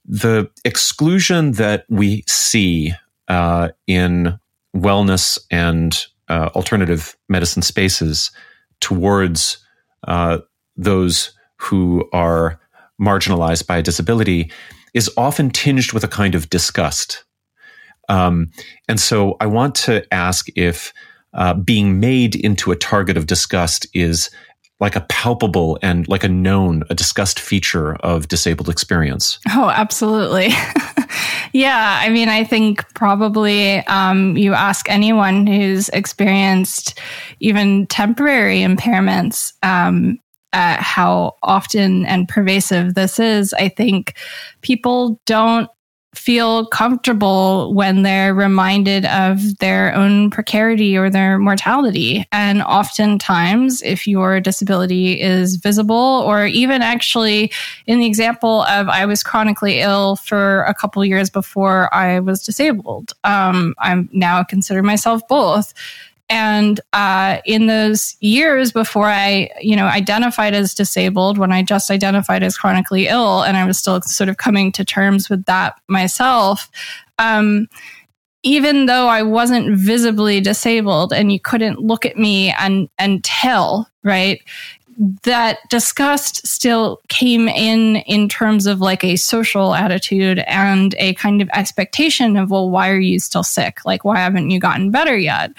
The exclusion that we see uh, in wellness and uh, alternative medicine spaces towards uh, those who are marginalized by a disability is often tinged with a kind of disgust. Um, and so I want to ask if uh, being made into a target of disgust is like a palpable and like a known, a disgust feature of disabled experience. Oh, absolutely. [laughs] yeah. I mean, I think probably um, you ask anyone who's experienced even temporary impairments. Um, uh, how often and pervasive this is. I think people don't feel comfortable when they're reminded of their own precarity or their mortality. And oftentimes, if your disability is visible, or even actually in the example of I was chronically ill for a couple years before I was disabled, um, I'm now consider myself both. And uh, in those years before I, you know, identified as disabled, when I just identified as chronically ill, and I was still sort of coming to terms with that myself, um, even though I wasn't visibly disabled and you couldn't look at me and and tell, right? That disgust still came in in terms of like a social attitude and a kind of expectation of well why are you still sick? Like why haven't you gotten better yet?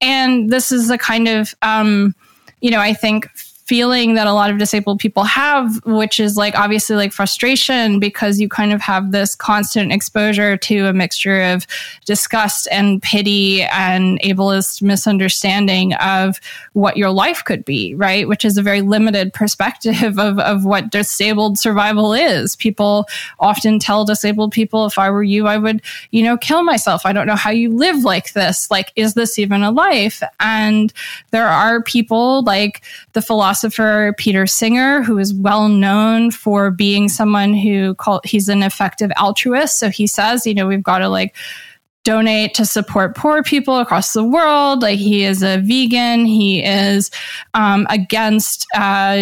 And this is a kind of um you know i think feeling that a lot of disabled people have, which is like obviously like frustration because you kind of have this constant exposure to a mixture of disgust and pity and ableist misunderstanding of what your life could be, right? Which is a very limited [laughs] perspective of, of what disabled survival is. People often tell disabled people, if I were you, I would, you know, kill myself. I don't know how you live like this. Like, is this even a life? And there are people like the philosopher Peter Singer, who is well known for being someone who call, he's an effective altruist. So he says, you know, we've got to like donate to support poor people across the world. Like he is a vegan. He is um, against uh,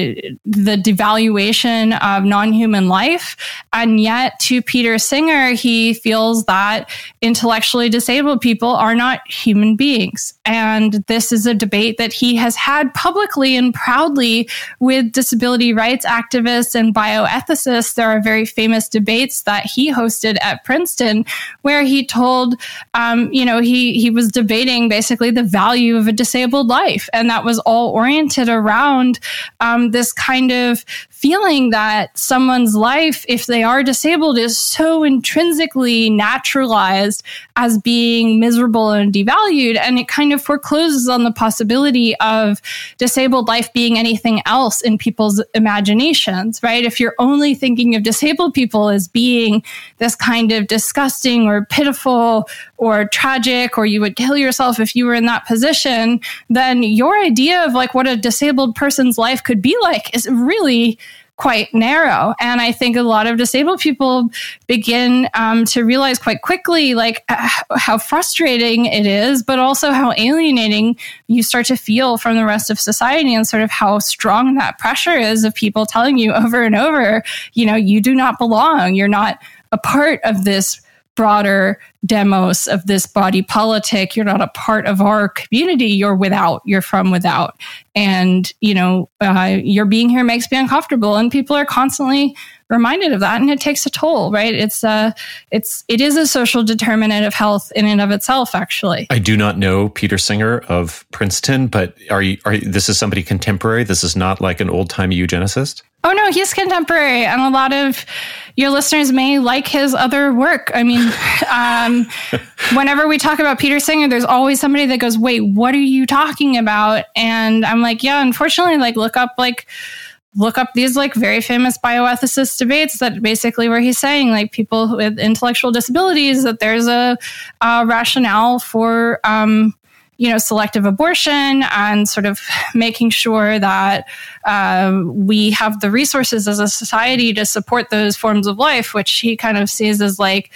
the devaluation of non-human life. And yet to Peter Singer, he feels that intellectually disabled people are not human beings. And this is a debate that he has had publicly and proudly with disability rights activists and bioethicists. There are very famous debates that he hosted at Princeton where he told um, you know, he he was debating basically the value of a disabled life, and that was all oriented around um, this kind of feeling that someone's life, if they are disabled, is so intrinsically naturalized as being miserable and devalued. And it kind of forecloses on the possibility of disabled life being anything else in people's imaginations, right? If you're only thinking of disabled people as being this kind of disgusting or pitiful or tragic, or you would kill yourself if you were in that position, then your idea of like what a disabled person's life could be like is really quite narrow. And I think a lot of disabled people begin um, to realize quite quickly, like uh, how frustrating it is, but also how alienating you start to feel from the rest of society and sort of how strong that pressure is of people telling you over and over, you know, you do not belong. You're not a part of this broader demos of this body politic. You're not a part of our community. You're without. You're from without. And, you know, uh, your being here makes me uncomfortable. And people are constantly reminded of that. And it takes a toll, right? It's, uh, it's, it is a social determinant of health in and of itself, actually. I do not know Peter Singer of Princeton, but are you, are you, this is somebody contemporary? This is not like an old time eugenicist? Oh no, he's contemporary, and a lot of your listeners may like his other work. I mean, [laughs] um, whenever we talk about Peter Singer, there's always somebody that goes, "Wait, what are you talking about?" And I'm like, "Yeah, unfortunately, like look up like." look up these like very famous bioethicist debates that basically where he's saying like people with intellectual disabilities that there's a, a rationale for um, you know, selective abortion and sort of making sure that uh, we have the resources as a society to support those forms of life, which he kind of sees as like,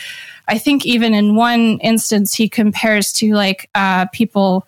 I think even in one instance, he compares to like uh, people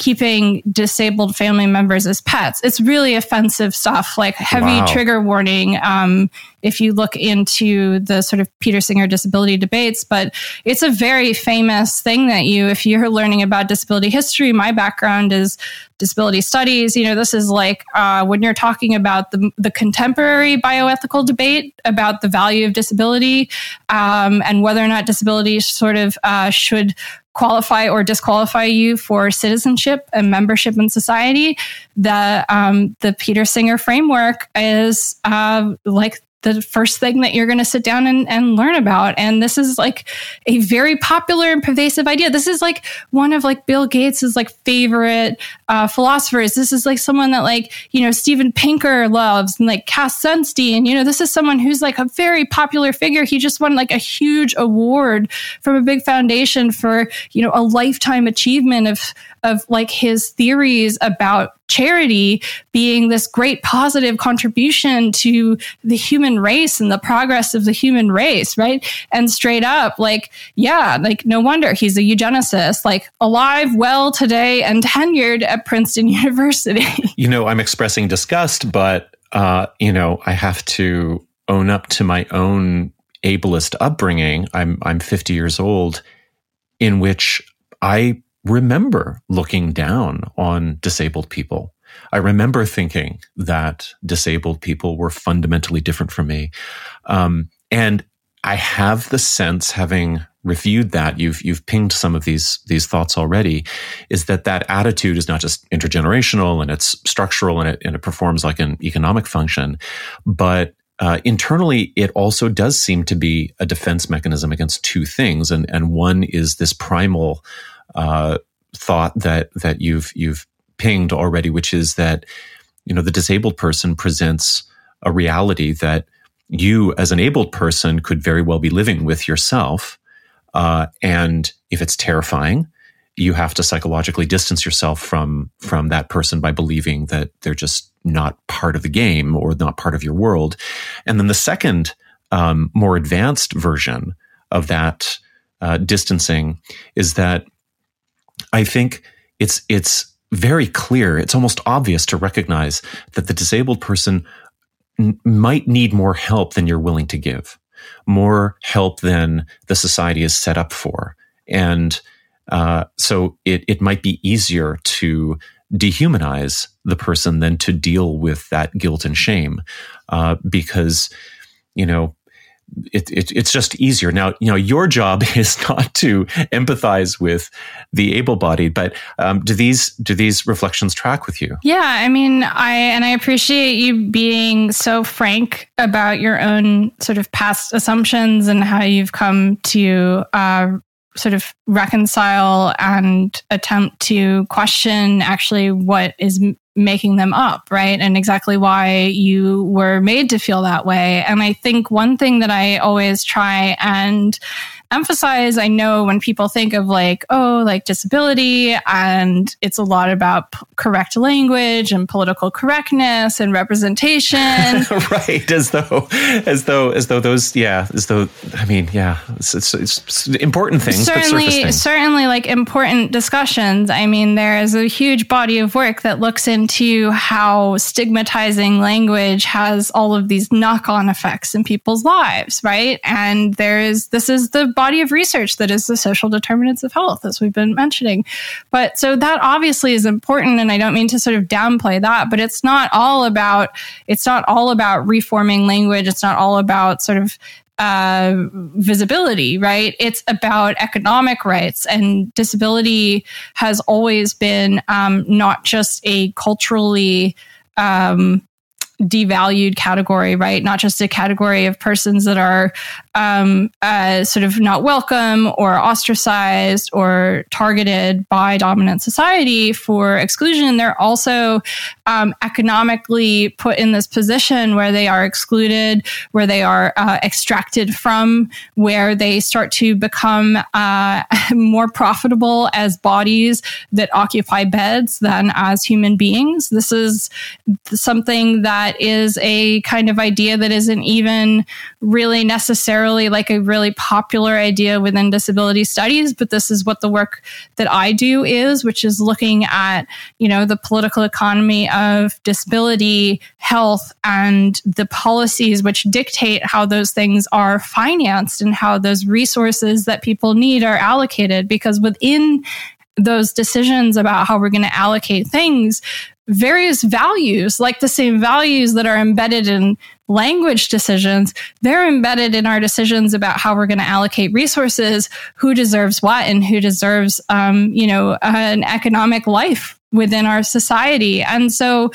keeping disabled family members as pets. It's really offensive stuff, like heavy wow. trigger warning. Um, if you look into the sort of Peter Singer disability debates, but it's a very famous thing that you, if you're learning about disability history, my background is disability studies. You know, this is like uh, when you're talking about the, the contemporary bioethical debate about the value of disability um, and whether or not disability sort of uh, should qualify or disqualify you for citizenship and membership in society. The um, the Peter Singer framework is uh, like the first thing that you're going to sit down and, and learn about. And this is like a very popular and pervasive idea. This is like one of like Bill Gates's like favorite uh, philosophers. This is like someone that like, you know, Steven Pinker loves and like Cass Sunstein. You know, this is someone who's like a very popular figure. He just won like a huge award from a big foundation for, you know, a lifetime achievement of of like his theories about charity being this great positive contribution to the human race and the progress of the human race, right? And straight up, like, yeah, like no wonder he's a eugenicist, like alive, well today, and tenured at Princeton [laughs] University. you know, I'm expressing disgust, but uh, you know, I have to own up to my own ableist upbringing. I'm I'm 50 years old, in which I remember looking down on disabled people. I remember thinking that disabled people were fundamentally different from me. Um, and I have the sense, having reviewed that, you've you've pinged some of these these thoughts already, is that that attitude is not just intergenerational and it's structural and it and it performs like an economic function, but uh, internally, it also does seem to be a defense mechanism against two things, and and one is this primal uh, thought that that you've you've pinged already, which is that you know the disabled person presents a reality that you as an abled person could very well be living with yourself. Uh, and if it's terrifying, you have to psychologically distance yourself from from that person by believing that they're just not part of the game or not part of your world. And then the second, um, more advanced version of that uh, distancing is that I think it's it's very clear. It's almost obvious to recognize that the disabled person might need more help than you're willing to give, more help than the society is set up for. And uh, so it, it might be easier to dehumanize the person than to deal with that guilt and shame uh, because, you know, it, it, it's just easier. Now, you know, your job [laughs] is not to empathize with the able-bodied, but um, do these do these reflections track with you? Yeah, I mean, I and I appreciate you being so frank about your own sort of past assumptions and how you've come to uh, sort of reconcile and attempt to question actually what is making them up, right? And exactly why you were made to feel that way. And I think one thing that I always try and emphasize I know when people think of like, oh, like disability, and it's a lot about p- correct language and political correctness and representation. [laughs] right. As though, as though, as though those, yeah, as though, I mean, yeah, it's, it's, it's important things. Certainly, things. certainly like important discussions. I mean, there is a huge body of work that looks into how stigmatizing language has all of these knock on effects in people's lives, right? And there is, this is the body of research that is the social determinants of health, as we've been mentioning. But so that obviously is important. And I don't mean to sort of downplay that, but it's not all about, it's not all about reforming language. It's not all about sort of uh, visibility, right? It's about economic rights, and disability has always been um, not just a culturally um, devalued category, right? Not just a category of persons that are um, uh, sort of not welcome or ostracized or targeted by dominant society for exclusion. They're also um, economically put in this position where they are excluded, where they are uh, extracted from, where they start to become uh, [laughs] more profitable as bodies that occupy beds than as human beings. This is something that that is a kind of idea that isn't even really necessarily like a really popular idea within disability studies, but this is what the work that I do is, which is looking at, you know, the political economy of disability, health, and the policies which dictate how those things are financed and how those resources that people need are allocated. Because within those decisions about how we're going to allocate things, various values, like the same values that are embedded in language decisions, they're embedded in our decisions about how we're going to allocate resources, who deserves what, and who deserves, um, you know, an economic life within our society. And so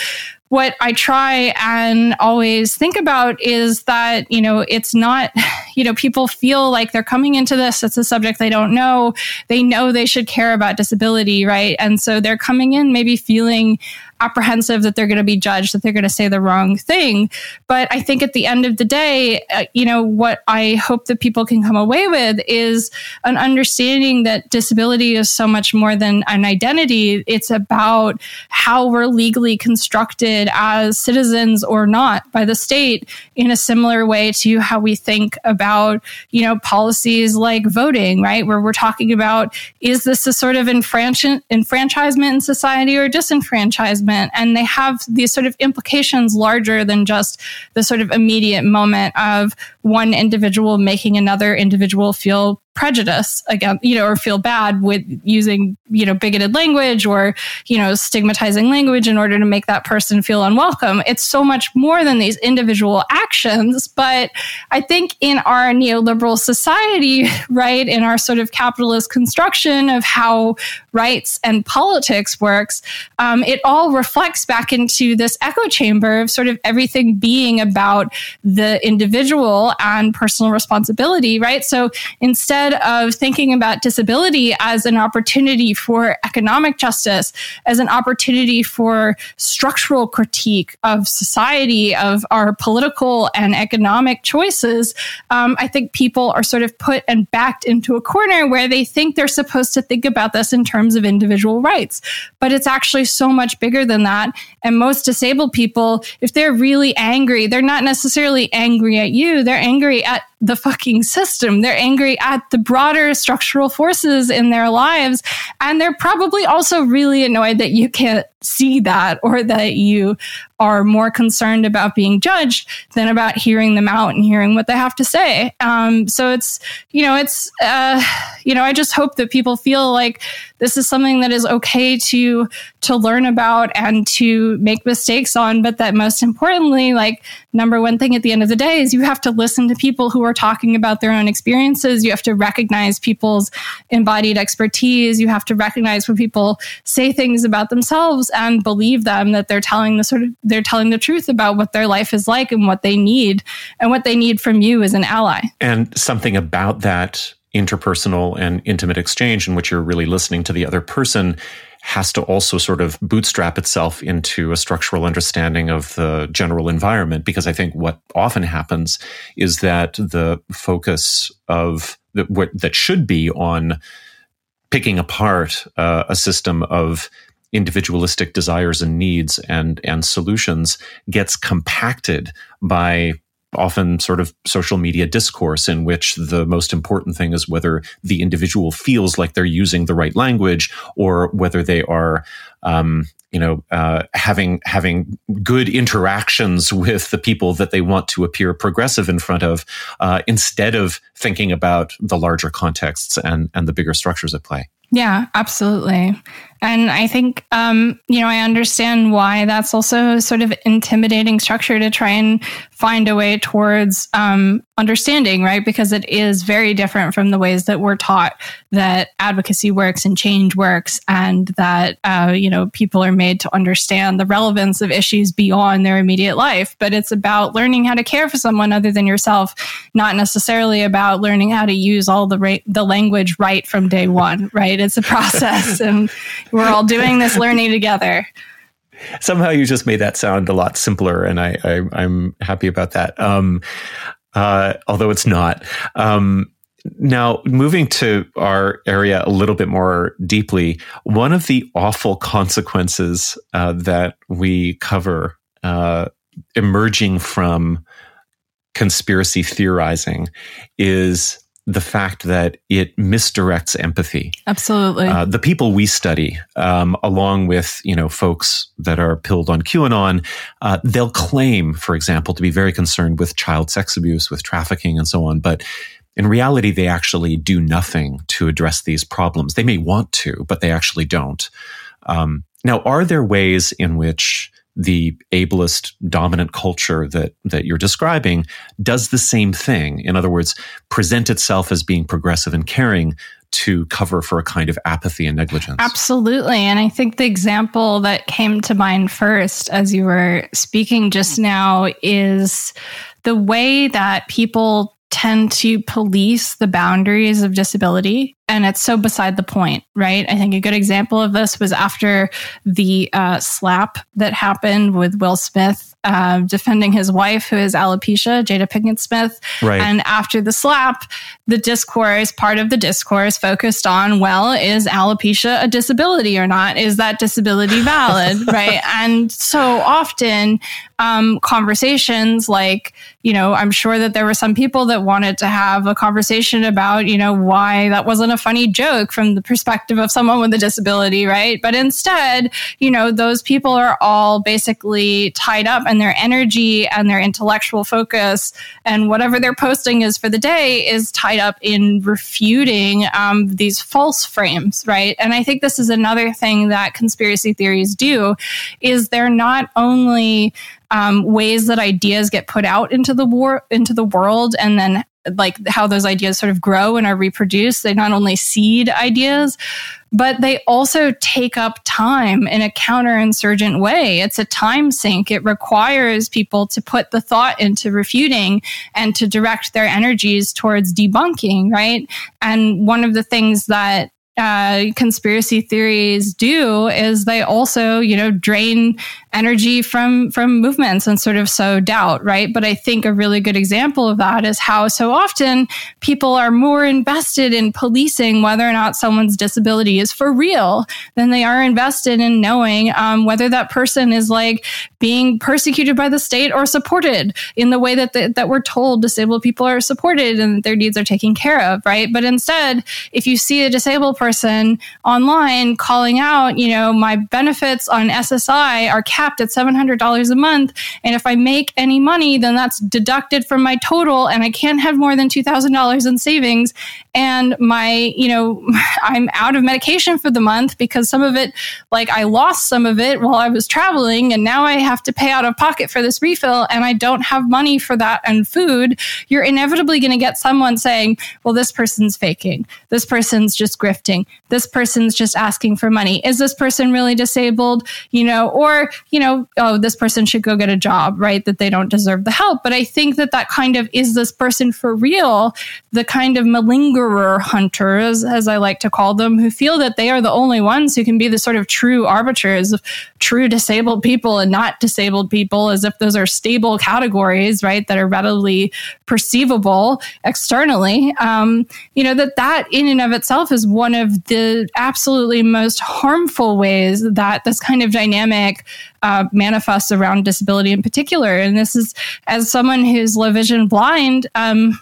what I try and always think about is that, you know, it's not, [sighs] you know, people feel like they're coming into this, it's a subject they don't know. They know they should care about disability, right? And so they're coming in maybe feeling apprehensive that they're going to be judged, that they're going to say the wrong thing. But I think at the end of the day, uh, you know, what I hope that people can come away with is an understanding that disability is so much more than an identity. It's about how we're legally constructed as citizens or not by the state in a similar way to how we think about, you know, policies like voting, right? Where we're talking about is this a sort of enfranch- enfranchisement in society or disenfranchisement? And they have these sort of implications larger than just the sort of immediate moment of one individual making another individual feel prejudice against, you know, or feel bad with using, you know, bigoted language or, you know, stigmatizing language in order to make that person feel unwelcome. It's so much more than these individual actions. But I think in our neoliberal society, [laughs] right, in our sort of capitalist construction of how rights and politics works, um, it all reflects back into this echo chamber of sort of everything being about the individual and personal responsibility, right? So instead of thinking about disability as an opportunity for economic justice, as an opportunity for structural critique of society, of our political and economic choices, um, I think people are sort of put and backed into a corner where they think they're supposed to think about this in terms of individual rights. But it's actually so much bigger than that. And most disabled people, if they're really angry, they're not necessarily angry at you, they're angry at the fucking system. They're angry at the broader structural forces in their lives. And they're probably also really annoyed that you can't see that or that you are more concerned about being judged than about hearing them out and hearing what they have to say. Um, so it's, you know, it's, uh, you know, I just hope that people feel like this is something that is okay to to learn about and to make mistakes on, but that most importantly, like number one thing at the end of the day is you have to listen to people who are talking about their own experiences. You have to recognize people's embodied expertise. You have to recognize when people say things about themselves and believe them that they're telling the sort of they're telling the truth about what their life is like and what they need and what they need from you as an ally. And something about that interpersonal and intimate exchange in which you're really listening to the other person has to also sort of bootstrap itself into a structural understanding of the general environment because i think what often happens is that the focus of the, what that should be on picking apart uh, a system of individualistic desires and needs and and solutions gets compacted by often sort of social media discourse in which the most important thing is whether the individual feels like they're using the right language or whether they are um, you know uh, having having good interactions with the people that they want to appear progressive in front of uh, instead of thinking about the larger contexts and and the bigger structures at play yeah, absolutely. And I think, um, you know, I understand why that's also sort of intimidating structure to try and find a way towards um, understanding, right? Because it is very different from the ways that we're taught that advocacy works and change works, and that, uh, you know, people are made to understand the relevance of issues beyond their immediate life. But it's about learning how to care for someone other than yourself, not necessarily about learning how to use all the, ra- the language right from day one, right? It's a process. [laughs] and we're all doing this learning together. Somehow you just made that sound a lot simpler, and I, I am happy about that. Um, uh, although it's not. Um, now, moving to our area a little bit more deeply, one of the awful consequences uh, that we cover uh, emerging from conspiracy theorizing is the fact that it misdirects empathy. Absolutely. Uh, the people we study, um, along with you know folks that are pilled on QAnon, uh, they'll claim, for example, to be very concerned with child sex abuse, with trafficking, and so on. But in reality, they actually do nothing to address these problems. They may want to, but they actually don't. Um, now, are there ways in which the ableist dominant culture that that you're describing does the same thing. In other words present itself as being progressive and caring to cover for a kind of apathy and negligence. Absolutely. And i think the example that came to mind first as you were speaking just now is the way that people tend to police the boundaries of disability and it's so beside the point right? I think a good example of this was after the uh, slap that happened with will smith uh, defending his wife who is alopecia jada pinkett smith. Right. and after the slap the discourse part of the discourse focused on well is alopecia a disability or not? Is that disability valid? [laughs] Right? And so often um, conversations like you know i'm sure that there were some people that wanted to have a conversation about you know why that wasn't a funny joke from the perspective of someone with a disability, right? But instead, you know, those people are all basically tied up and their energy and their intellectual focus and whatever they're posting is for the day is tied up in refuting um, these false frames, right? And I think this is another thing that conspiracy theories do is they're not only um, ways that ideas get put out into the war into the world and then like how those ideas sort of grow and are reproduced. They not only seed ideas, but they also take up time in a counterinsurgent way. It's a time sink. It requires people to put the thought into refuting and to direct their energies towards debunking, right? And one of the things that uh, conspiracy theories do is they also, you know, drain energy from from movements and sort of sow doubt, right? But I think a really good example of that is how so often people are more invested in policing whether or not someone's disability is for real than they are invested in knowing um, whether that person is like being persecuted by the state or supported in the way that the, that we're told disabled people are supported and their needs are taken care of, right? But instead, if you see a disabled person online calling out, you know, my benefits on SSI are capped at $700 a month. And if I make any money, then that's deducted from my total and I can't have more than $2,000 in savings. And my, you know, [laughs] I'm out of medication for the month because some of it, like I lost some of it while I was traveling and now I have to pay out of pocket for this refill and I don't have money for that and food. You're inevitably going to get someone saying, well, this person's faking. This person's just grifting this person's just asking for money. Is this person really disabled? You know, or, you know, oh, this person should go get a job, right? That they don't deserve the help. But I think that that kind of is this person for real? The kind of malingerer hunters, as I like to call them, who feel that they are the only ones who can be the sort of true arbiters of true disabled people and not disabled people, as if those are stable categories, right? That are readily perceivable externally. Um, you know, that that in and of itself is one of of the absolutely most harmful ways that this kind of dynamic uh, manifests around disability in particular. And this is, as someone who's low vision blind, um,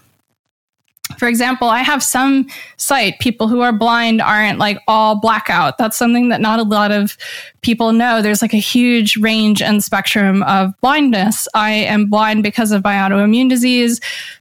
for example, I have some sight. People who are blind aren't like all blackout. That's something that not a lot of people know. There's like a huge range and spectrum of blindness. I am blind because of my autoimmune disease,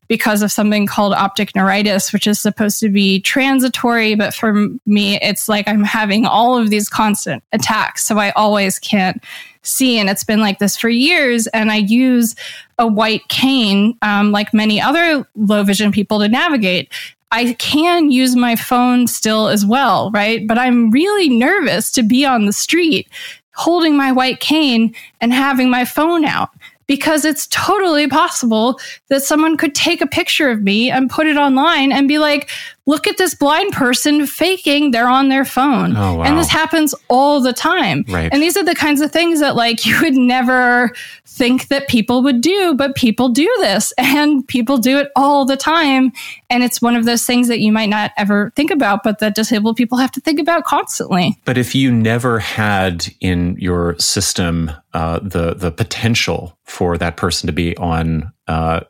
because of something called optic neuritis, which is supposed to be transitory. But for me, it's like I'm having all of these constant attacks. So I always can't see. And it's been like this for years. And I use a white cane, um, like many other low vision people, to navigate. I can use my phone still as well, right? But I'm really nervous to be on the street holding my white cane and having my phone out because it's totally possible that someone could take a picture of me and put it online and be like, look at this blind person faking they're on their phone. Oh, wow. And this happens all the time. Right. And these are the kinds of things that like [laughs] you would never think that people would do, but people do this [laughs] and people do it all the time. And it's one of those things that you might not ever think about, but that disabled people have to think about constantly. But if you never had in your system uh, the the potential for that person to be on uh,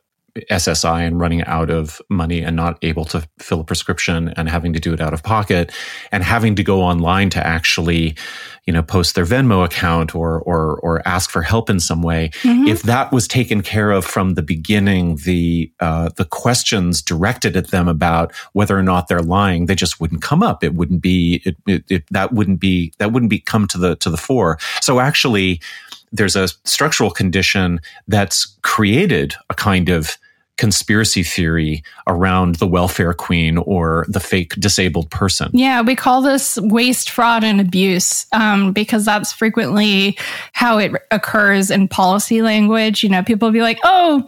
SSI and running out of money and not able to fill a prescription and having to do it out of pocket and having to go online to actually, you know, post their Venmo account or or or ask for help in some way. Mm-hmm. If that was taken care of from the beginning, the uh, the questions directed at them about whether or not they're lying, they just wouldn't come up. It wouldn't be it, it, it that wouldn't be that wouldn't be come to the to the fore. So actually there's a structural condition that's created a kind of conspiracy theory around the welfare queen or the fake disabled person. Yeah, we call this waste, fraud, and abuse um, because that's frequently how it occurs in policy language. You know, people be like, oh,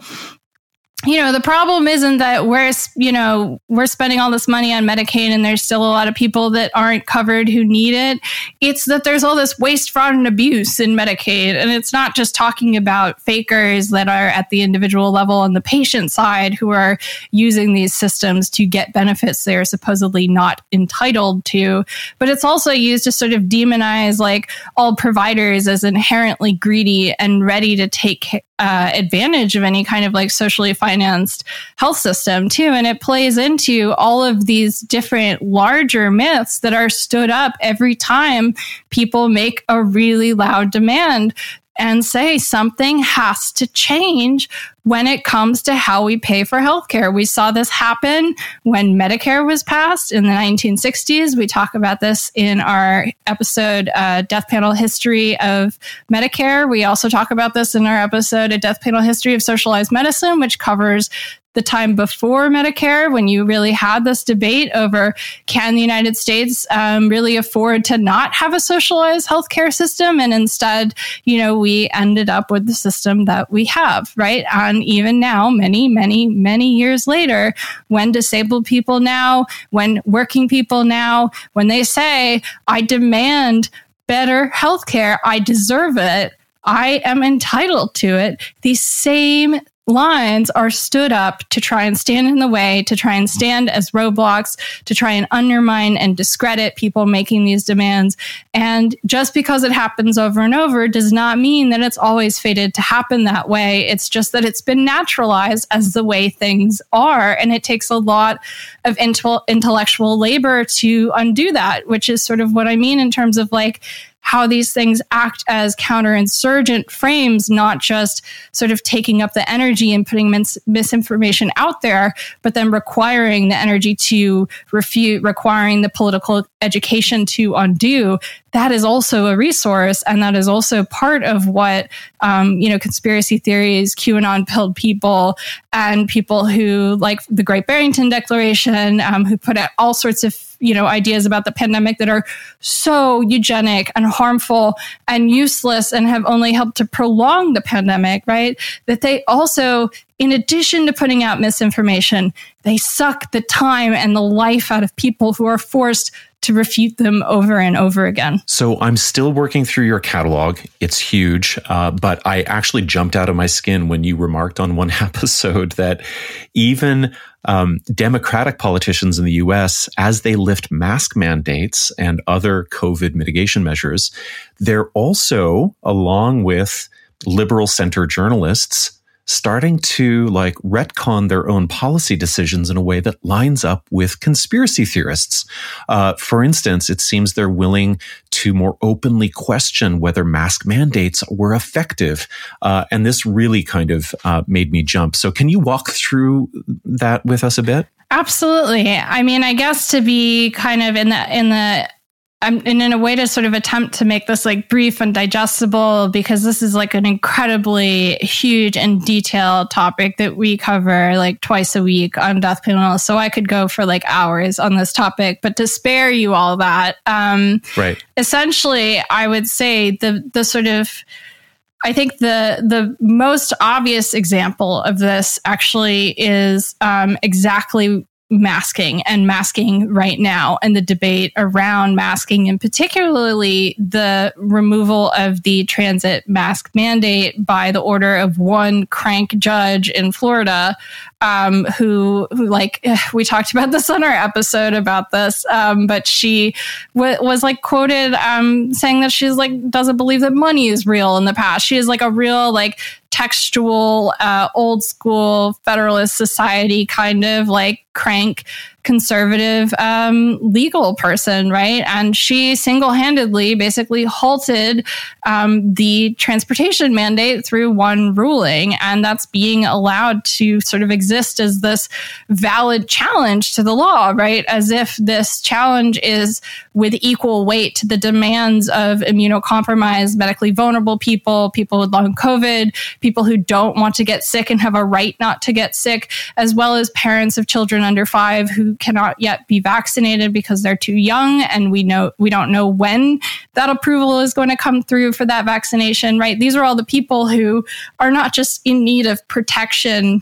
you know, the problem isn't that we're, you know, we're spending all this money on Medicaid and there's still a lot of people that aren't covered who need it. It's that there's all this waste, fraud, and abuse in Medicaid. And it's not just talking about fakers that are at the individual level on the patient side who are using these systems to get benefits they're supposedly not entitled to, but it's also used to sort of demonize like all providers as inherently greedy and ready to take uh, advantage of any kind of like socially financed health system too. And it plays into all of these different larger myths that are stood up every time people make a really loud demand and say something has to change when it comes to how we pay for healthcare. We saw this happen when Medicare was passed in the 1960s. We talk about this in our episode, uh, Death Panel History of Medicare. We also talk about this in our episode, A Death Panel History of Socialized Medicine, which covers the time before Medicare, when you really had this debate over can the United States um, really afford to not have a socialized healthcare system? And instead, you know, we ended up with the system that we have, right? And even now, many, many, many years later, when disabled people now, when working people now, when they say, I demand better healthcare, I deserve it. I am entitled to it. The same lines are stood up to try and stand in the way, to try and stand as roadblocks, to try and undermine and discredit people making these demands. And just because it happens over and over does not mean that it's always fated to happen that way. It's just that it's been naturalized as the way things are. And it takes a lot of intellectual labor to undo that, which is sort of what I mean in terms of like, how these things act as counterinsurgent frames, not just sort of taking up the energy and putting mis- misinformation out there, but then requiring the energy to refute, requiring the political education to undo. That is also a resource, and that is also part of what um, you know conspiracy theories, QAnon pilled people, and people who like the Great Barrington Declaration, um, who put out all sorts of you know ideas about the pandemic that are so eugenic and harmful and useless and have only helped to prolong the pandemic right? That they also in addition to putting out misinformation they suck the time and the life out of people who are forced to refute them over and over again. So I'm still working through your catalog. It's huge, uh, but I actually jumped out of my skin when you remarked on one [laughs] episode that even um, Democratic politicians in the US, as they lift mask mandates and other COVID mitigation measures, they're also, along with liberal center journalists, starting to like retcon their own policy decisions in a way that lines up with conspiracy theorists. Uh, for instance, it seems they're willing to more openly question whether mask mandates were effective. Uh, and this really kind of uh, made me jump. So, can you walk through that with us a bit? Absolutely. I mean, I guess to be kind of in the in the I'm and in a way to sort of attempt to make this like brief and digestible because this is like an incredibly huge and detailed topic that we cover like twice a week on Death Panel. So I could go for like hours on this topic, but to spare you all that, um, right? Essentially, I would say the the sort of I think the the most obvious example of this actually is um, exactly masking and masking right now and the debate around masking and particularly the removal of the transit mask mandate by the order of one crank judge in Florida um, who, like [laughs] we talked about this on our episode about this um, but she w- was like quoted um, saying that she's like doesn't believe that money is real in the past. She is like a real like textual, uh, old school Federalist Society kind of like crank conservative um, legal person, right? And she single handedly basically halted um, the transportation mandate through one ruling. And that's being allowed to sort of exist as this valid challenge to the law, right? As if this challenge is with equal weight to the demands of immunocompromised, medically vulnerable people, people with long COVID, people who don't want to get sick and have a right not to get sick, as well as parents of children under five who cannot yet be vaccinated because they're too young and we know we don't know when that approval is going to come through for that vaccination right? These are all the people who are not just in need of protection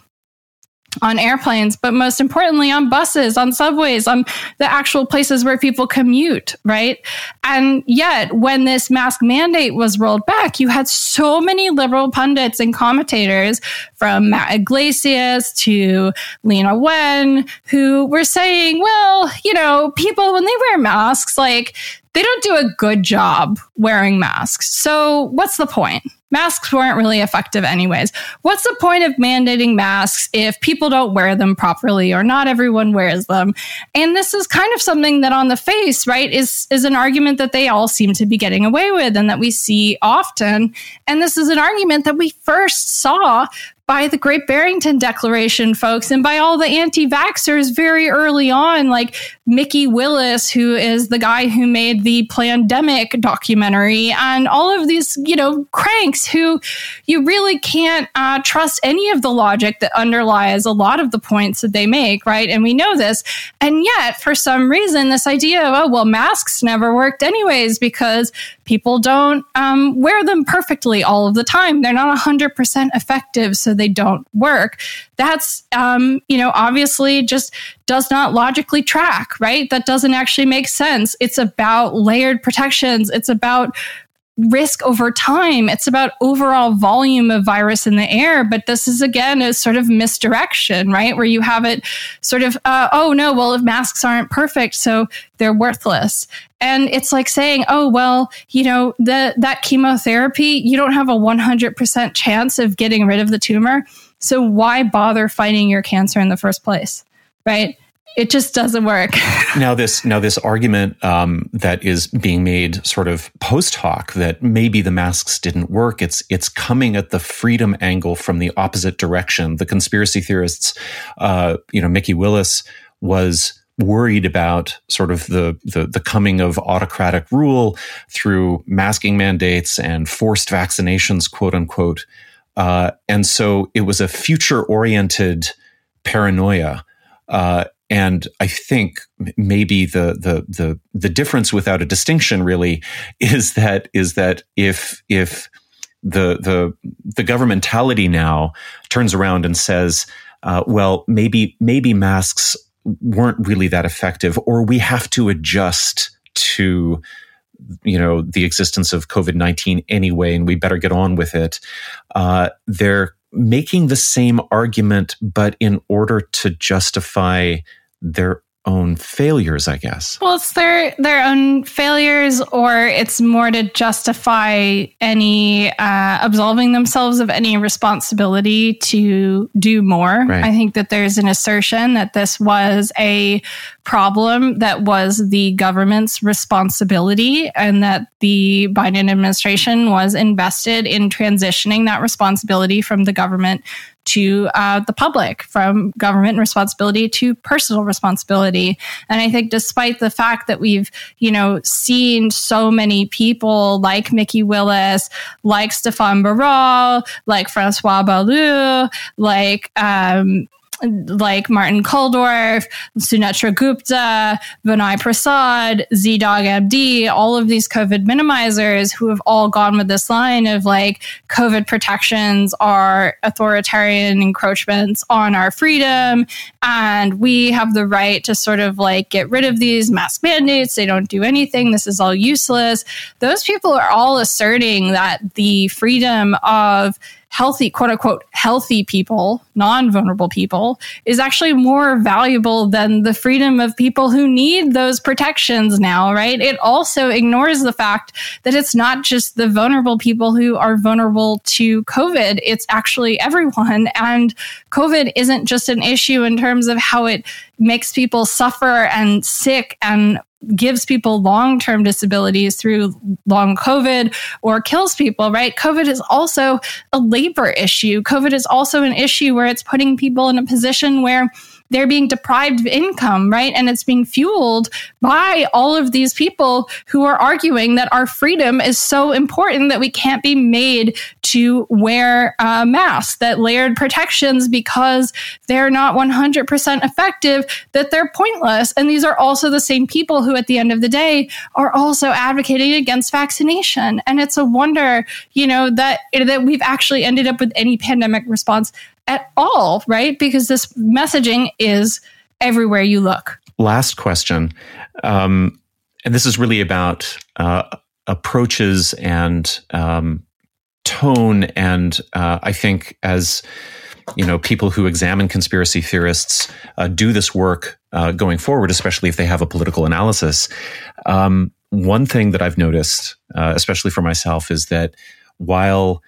on airplanes, but most importantly on buses, on subways, on the actual places where people commute, right? And yet, when this mask mandate was rolled back, you had so many liberal pundits and commentators from Matt Yglesias to Leana Wen who were saying, well, you know, people, when they wear masks, like they don't do a good job wearing masks. So what's the point? Masks weren't really effective anyways. What's the point of mandating masks if people don't wear them properly or not everyone wears them? And this is kind of something that on the face, right, is is an argument that they all seem to be getting away with and that we see often. And this is an argument that we first saw by the Great Barrington Declaration, folks, and by all the anti vaxxers very early on, like Mikki Willis, who is the guy who made the Plandemic documentary, and all of these, you know, cranks who you really can't uh, trust any of the logic that underlies a lot of the points that they make, right? And we know this. And yet, for some reason, this idea of, oh, well, masks never worked anyways because people don't um, wear them perfectly all of the time. They're not 100% effective, so they don't work. That's, um, you know, obviously just does not logically track, right? That doesn't actually make sense. It's about layered protections. It's about risk over time. It's about overall volume of virus in the air. But this is again a sort of misdirection, right? Where you have it sort of, uh, oh no, well, if masks aren't perfect, so they're worthless. And it's like saying, oh, well, you know, the, that chemotherapy, you don't have a 100% chance of getting rid of the tumor. So why bother fighting your cancer in the first place? Right it just doesn't work. [laughs] now this now this argument um, that is being made sort of post hoc that maybe the masks didn't work. It's it's coming at the freedom angle from the opposite direction. The conspiracy theorists, uh, you know, Mikki Willis was worried about sort of the, the, the coming of autocratic rule through masking mandates and forced vaccinations, quote unquote. Uh, and so it was a future oriented paranoia. Uh, and I think maybe the, the the the difference without a distinction really is that is that if if the the the governmentality now turns around and says, uh, well, maybe maybe masks weren't really that effective, or we have to adjust to you know the existence of COVID nineteen anyway, and we better get on with it. Uh, they're making the same argument, but in order to justify their own failures, I guess. Well, it's their their own failures, or it's more to justify any uh, absolving themselves of any responsibility to do more. Right. I think that there's an assertion that this was a problem that was the government's responsibility, and that the Biden administration was invested in transitioning that responsibility from the government to uh, the public, from government responsibility to personal responsibility. And I think, despite the fact that we've, you know, seen so many people like Mikki Willis, like Stefan Baral, like Francois Balloux, like um, like Martin Kulldorff, Sunetra Gupta, Vinay Prasad, ZDogg MD, all of these COVID minimizers who have all gone with this line of like COVID protections are authoritarian encroachments on our freedom. And we have the right to sort of like get rid of these mask mandates. They don't do anything. This is all useless. Those people are all asserting that the freedom of healthy, quote unquote, healthy people, non vulnerable people, is actually more valuable than the freedom of people who need those protections now, right? It also ignores the fact that it's not just the vulnerable people who are vulnerable to COVID, it's actually everyone. And COVID isn't just an issue in terms of how it makes people suffer and sick and gives people long term disabilities through long COVID or kills people, right? COVID is also a labor issue. COVID is also an issue where it's putting people in a position where they're being deprived of income, right? And it's being fueled by all of these people who are arguing that our freedom is so important that we can't be made to wear a mask, that layered protections, because they're not 100% effective, that they're pointless. And these are also the same people who, at the end of the day, are also advocating against vaccination. And it's a wonder, you know, that, that we've actually ended up with any pandemic response at all, right? Because this messaging is everywhere you look. Last question. Um, and this is really about uh, approaches and um, tone. And uh, I think as you know, people who examine conspiracy theorists uh, do this work uh, going forward, especially if they have a political analysis. Um, one thing that I've noticed, uh, especially for myself, is that while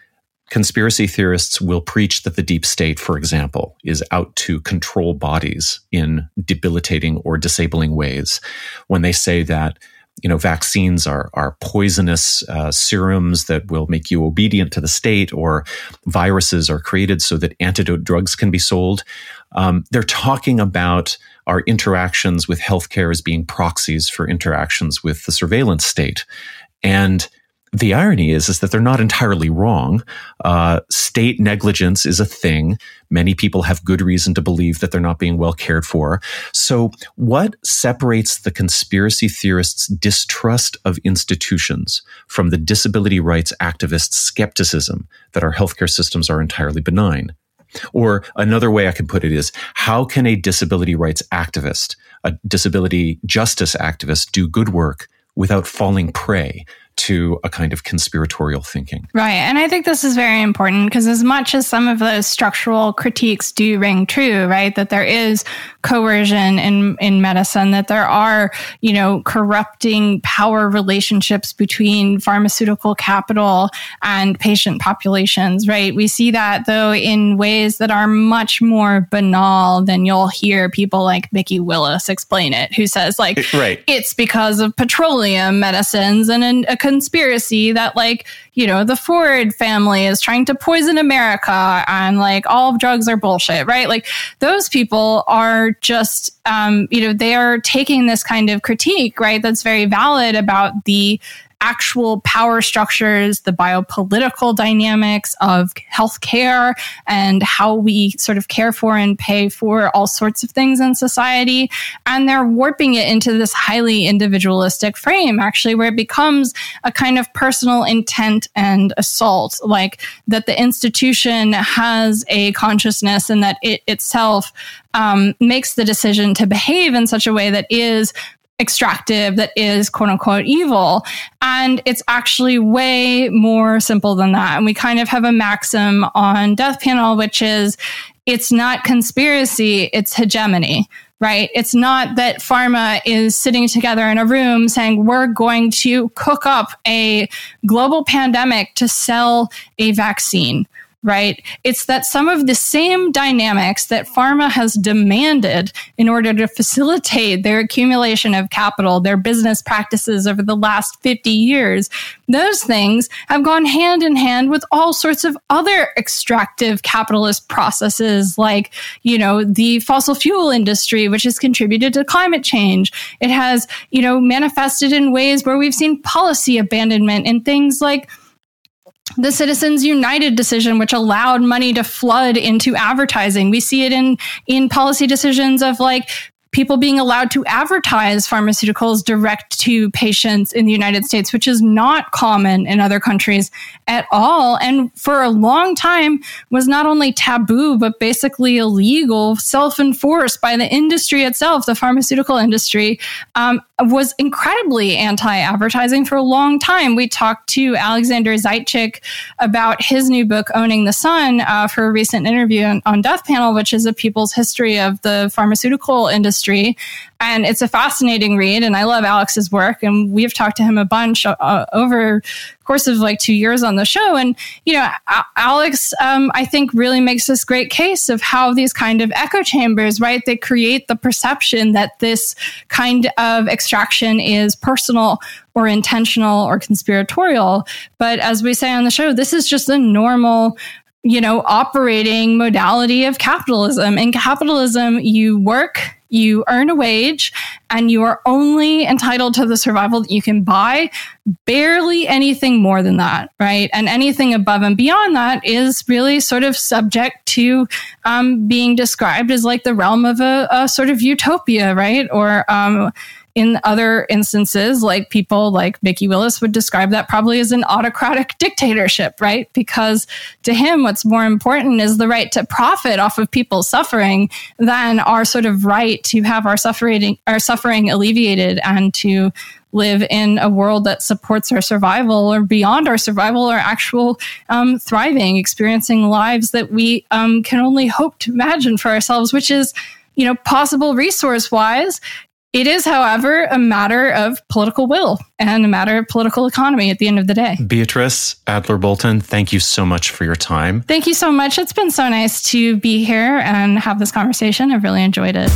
conspiracy theorists will preach that the deep state, for example, is out to control bodies in debilitating or disabling ways. When they say that you know, vaccines are are poisonous uh, serums that will make you obedient to the state, or viruses are created so that antidote drugs can be sold. Um, they're talking about our interactions with healthcare as being proxies for interactions with the surveillance state, and the irony is, is that they're not entirely wrong. Uh, state negligence is a thing. Many people have good reason to believe that they're not being well cared for. So, what separates the conspiracy theorists' distrust of institutions from the disability rights activists' skepticism that our healthcare systems are entirely benign? Or another way I can put it is how can a disability rights activist, a disability justice activist, do good work without falling prey to a kind of conspiratorial thinking. Right. And I think this is very important because, as much as some of those structural critiques do ring true, right, that there is coercion in, in medicine, that there are, you know, corrupting power relationships between pharmaceutical capital and patient populations, right? We see that, though, in ways that are much more banal than you'll hear people like Mikki Willis explain it, who says, like, right. it's because of petroleum medicines and an, a conspiracy that like, you know, the Ford family is trying to poison America and like all drugs are bullshit, right? Like those people are just, um, you know, they are taking this kind of critique, right? That's very valid about the actual power structures, the biopolitical dynamics of healthcare and how we sort of care for and pay for all sorts of things in society. And they're warping it into this highly individualistic frame, actually, where it becomes a kind of personal intent and assault, like that the institution has a consciousness and that it itself um, makes the decision to behave in such a way that is extractive that is quote unquote evil. And it's actually way more simple than that. And we kind of have a maxim on Death Panel, which is it's not conspiracy, it's hegemony. Right? It's not that pharma is sitting together in a room saying, we're going to cook up a global pandemic to sell a vaccine right? It's that some of the same dynamics that pharma has demanded in order to facilitate their accumulation of capital, their business practices over the last 50 years, those things have gone hand in hand with all sorts of other extractive capitalist processes, like, you know, the fossil fuel industry, which has contributed to climate change. It has, you know, manifested in ways where we've seen policy abandonment and things like the Citizens United decision, which allowed money to flood into advertising. We see it in, in policy decisions of like people being allowed to advertise pharmaceuticals direct to patients in the United States, which is not common in other countries at all. And for a long time was not only taboo, but basically illegal, self enforced by the industry itself, the pharmaceutical industry, um, was incredibly anti advertising for a long time. We talked to Alexander Zaitchik about his new book, Owning the Sun, uh, for a recent interview on, on Death Panel, which is a people's history of the pharmaceutical industry And it's a fascinating read. And I love Alex's work. And we've talked to him a bunch uh, over course of like two years on the show. And, you know, Alex, um, I think really makes this great case of how these kind of echo chambers, right, they create the perception that this kind of extraction is personal or intentional or conspiratorial. But as we say on the show, this is just a normal you know, operating modality of capitalism. In capitalism, you work, you earn a wage, and you are only entitled to the survival that you can buy, barely anything more than that, right? And anything above and beyond that is really sort of subject to um, being described as like the realm of a, a sort of utopia, right? Or, um, in other instances, like people like Mikki Willis would describe that probably as an autocratic [laughs] dictatorship, right? Because to him, what's more important is the right to profit off of people's suffering than our sort of right to have our suffering, our suffering alleviated and to live in a world that supports our survival or beyond our survival or actual um, thriving, experiencing lives that we um, can only hope to imagine for ourselves, which is you know, possible resource wise It is, however, a matter of political will and a matter of political economy at the end of the day. Beatrice Adler Bolton, thank you so much for your time. Thank you so much. It's been so nice to be here and have this conversation. I've really enjoyed it.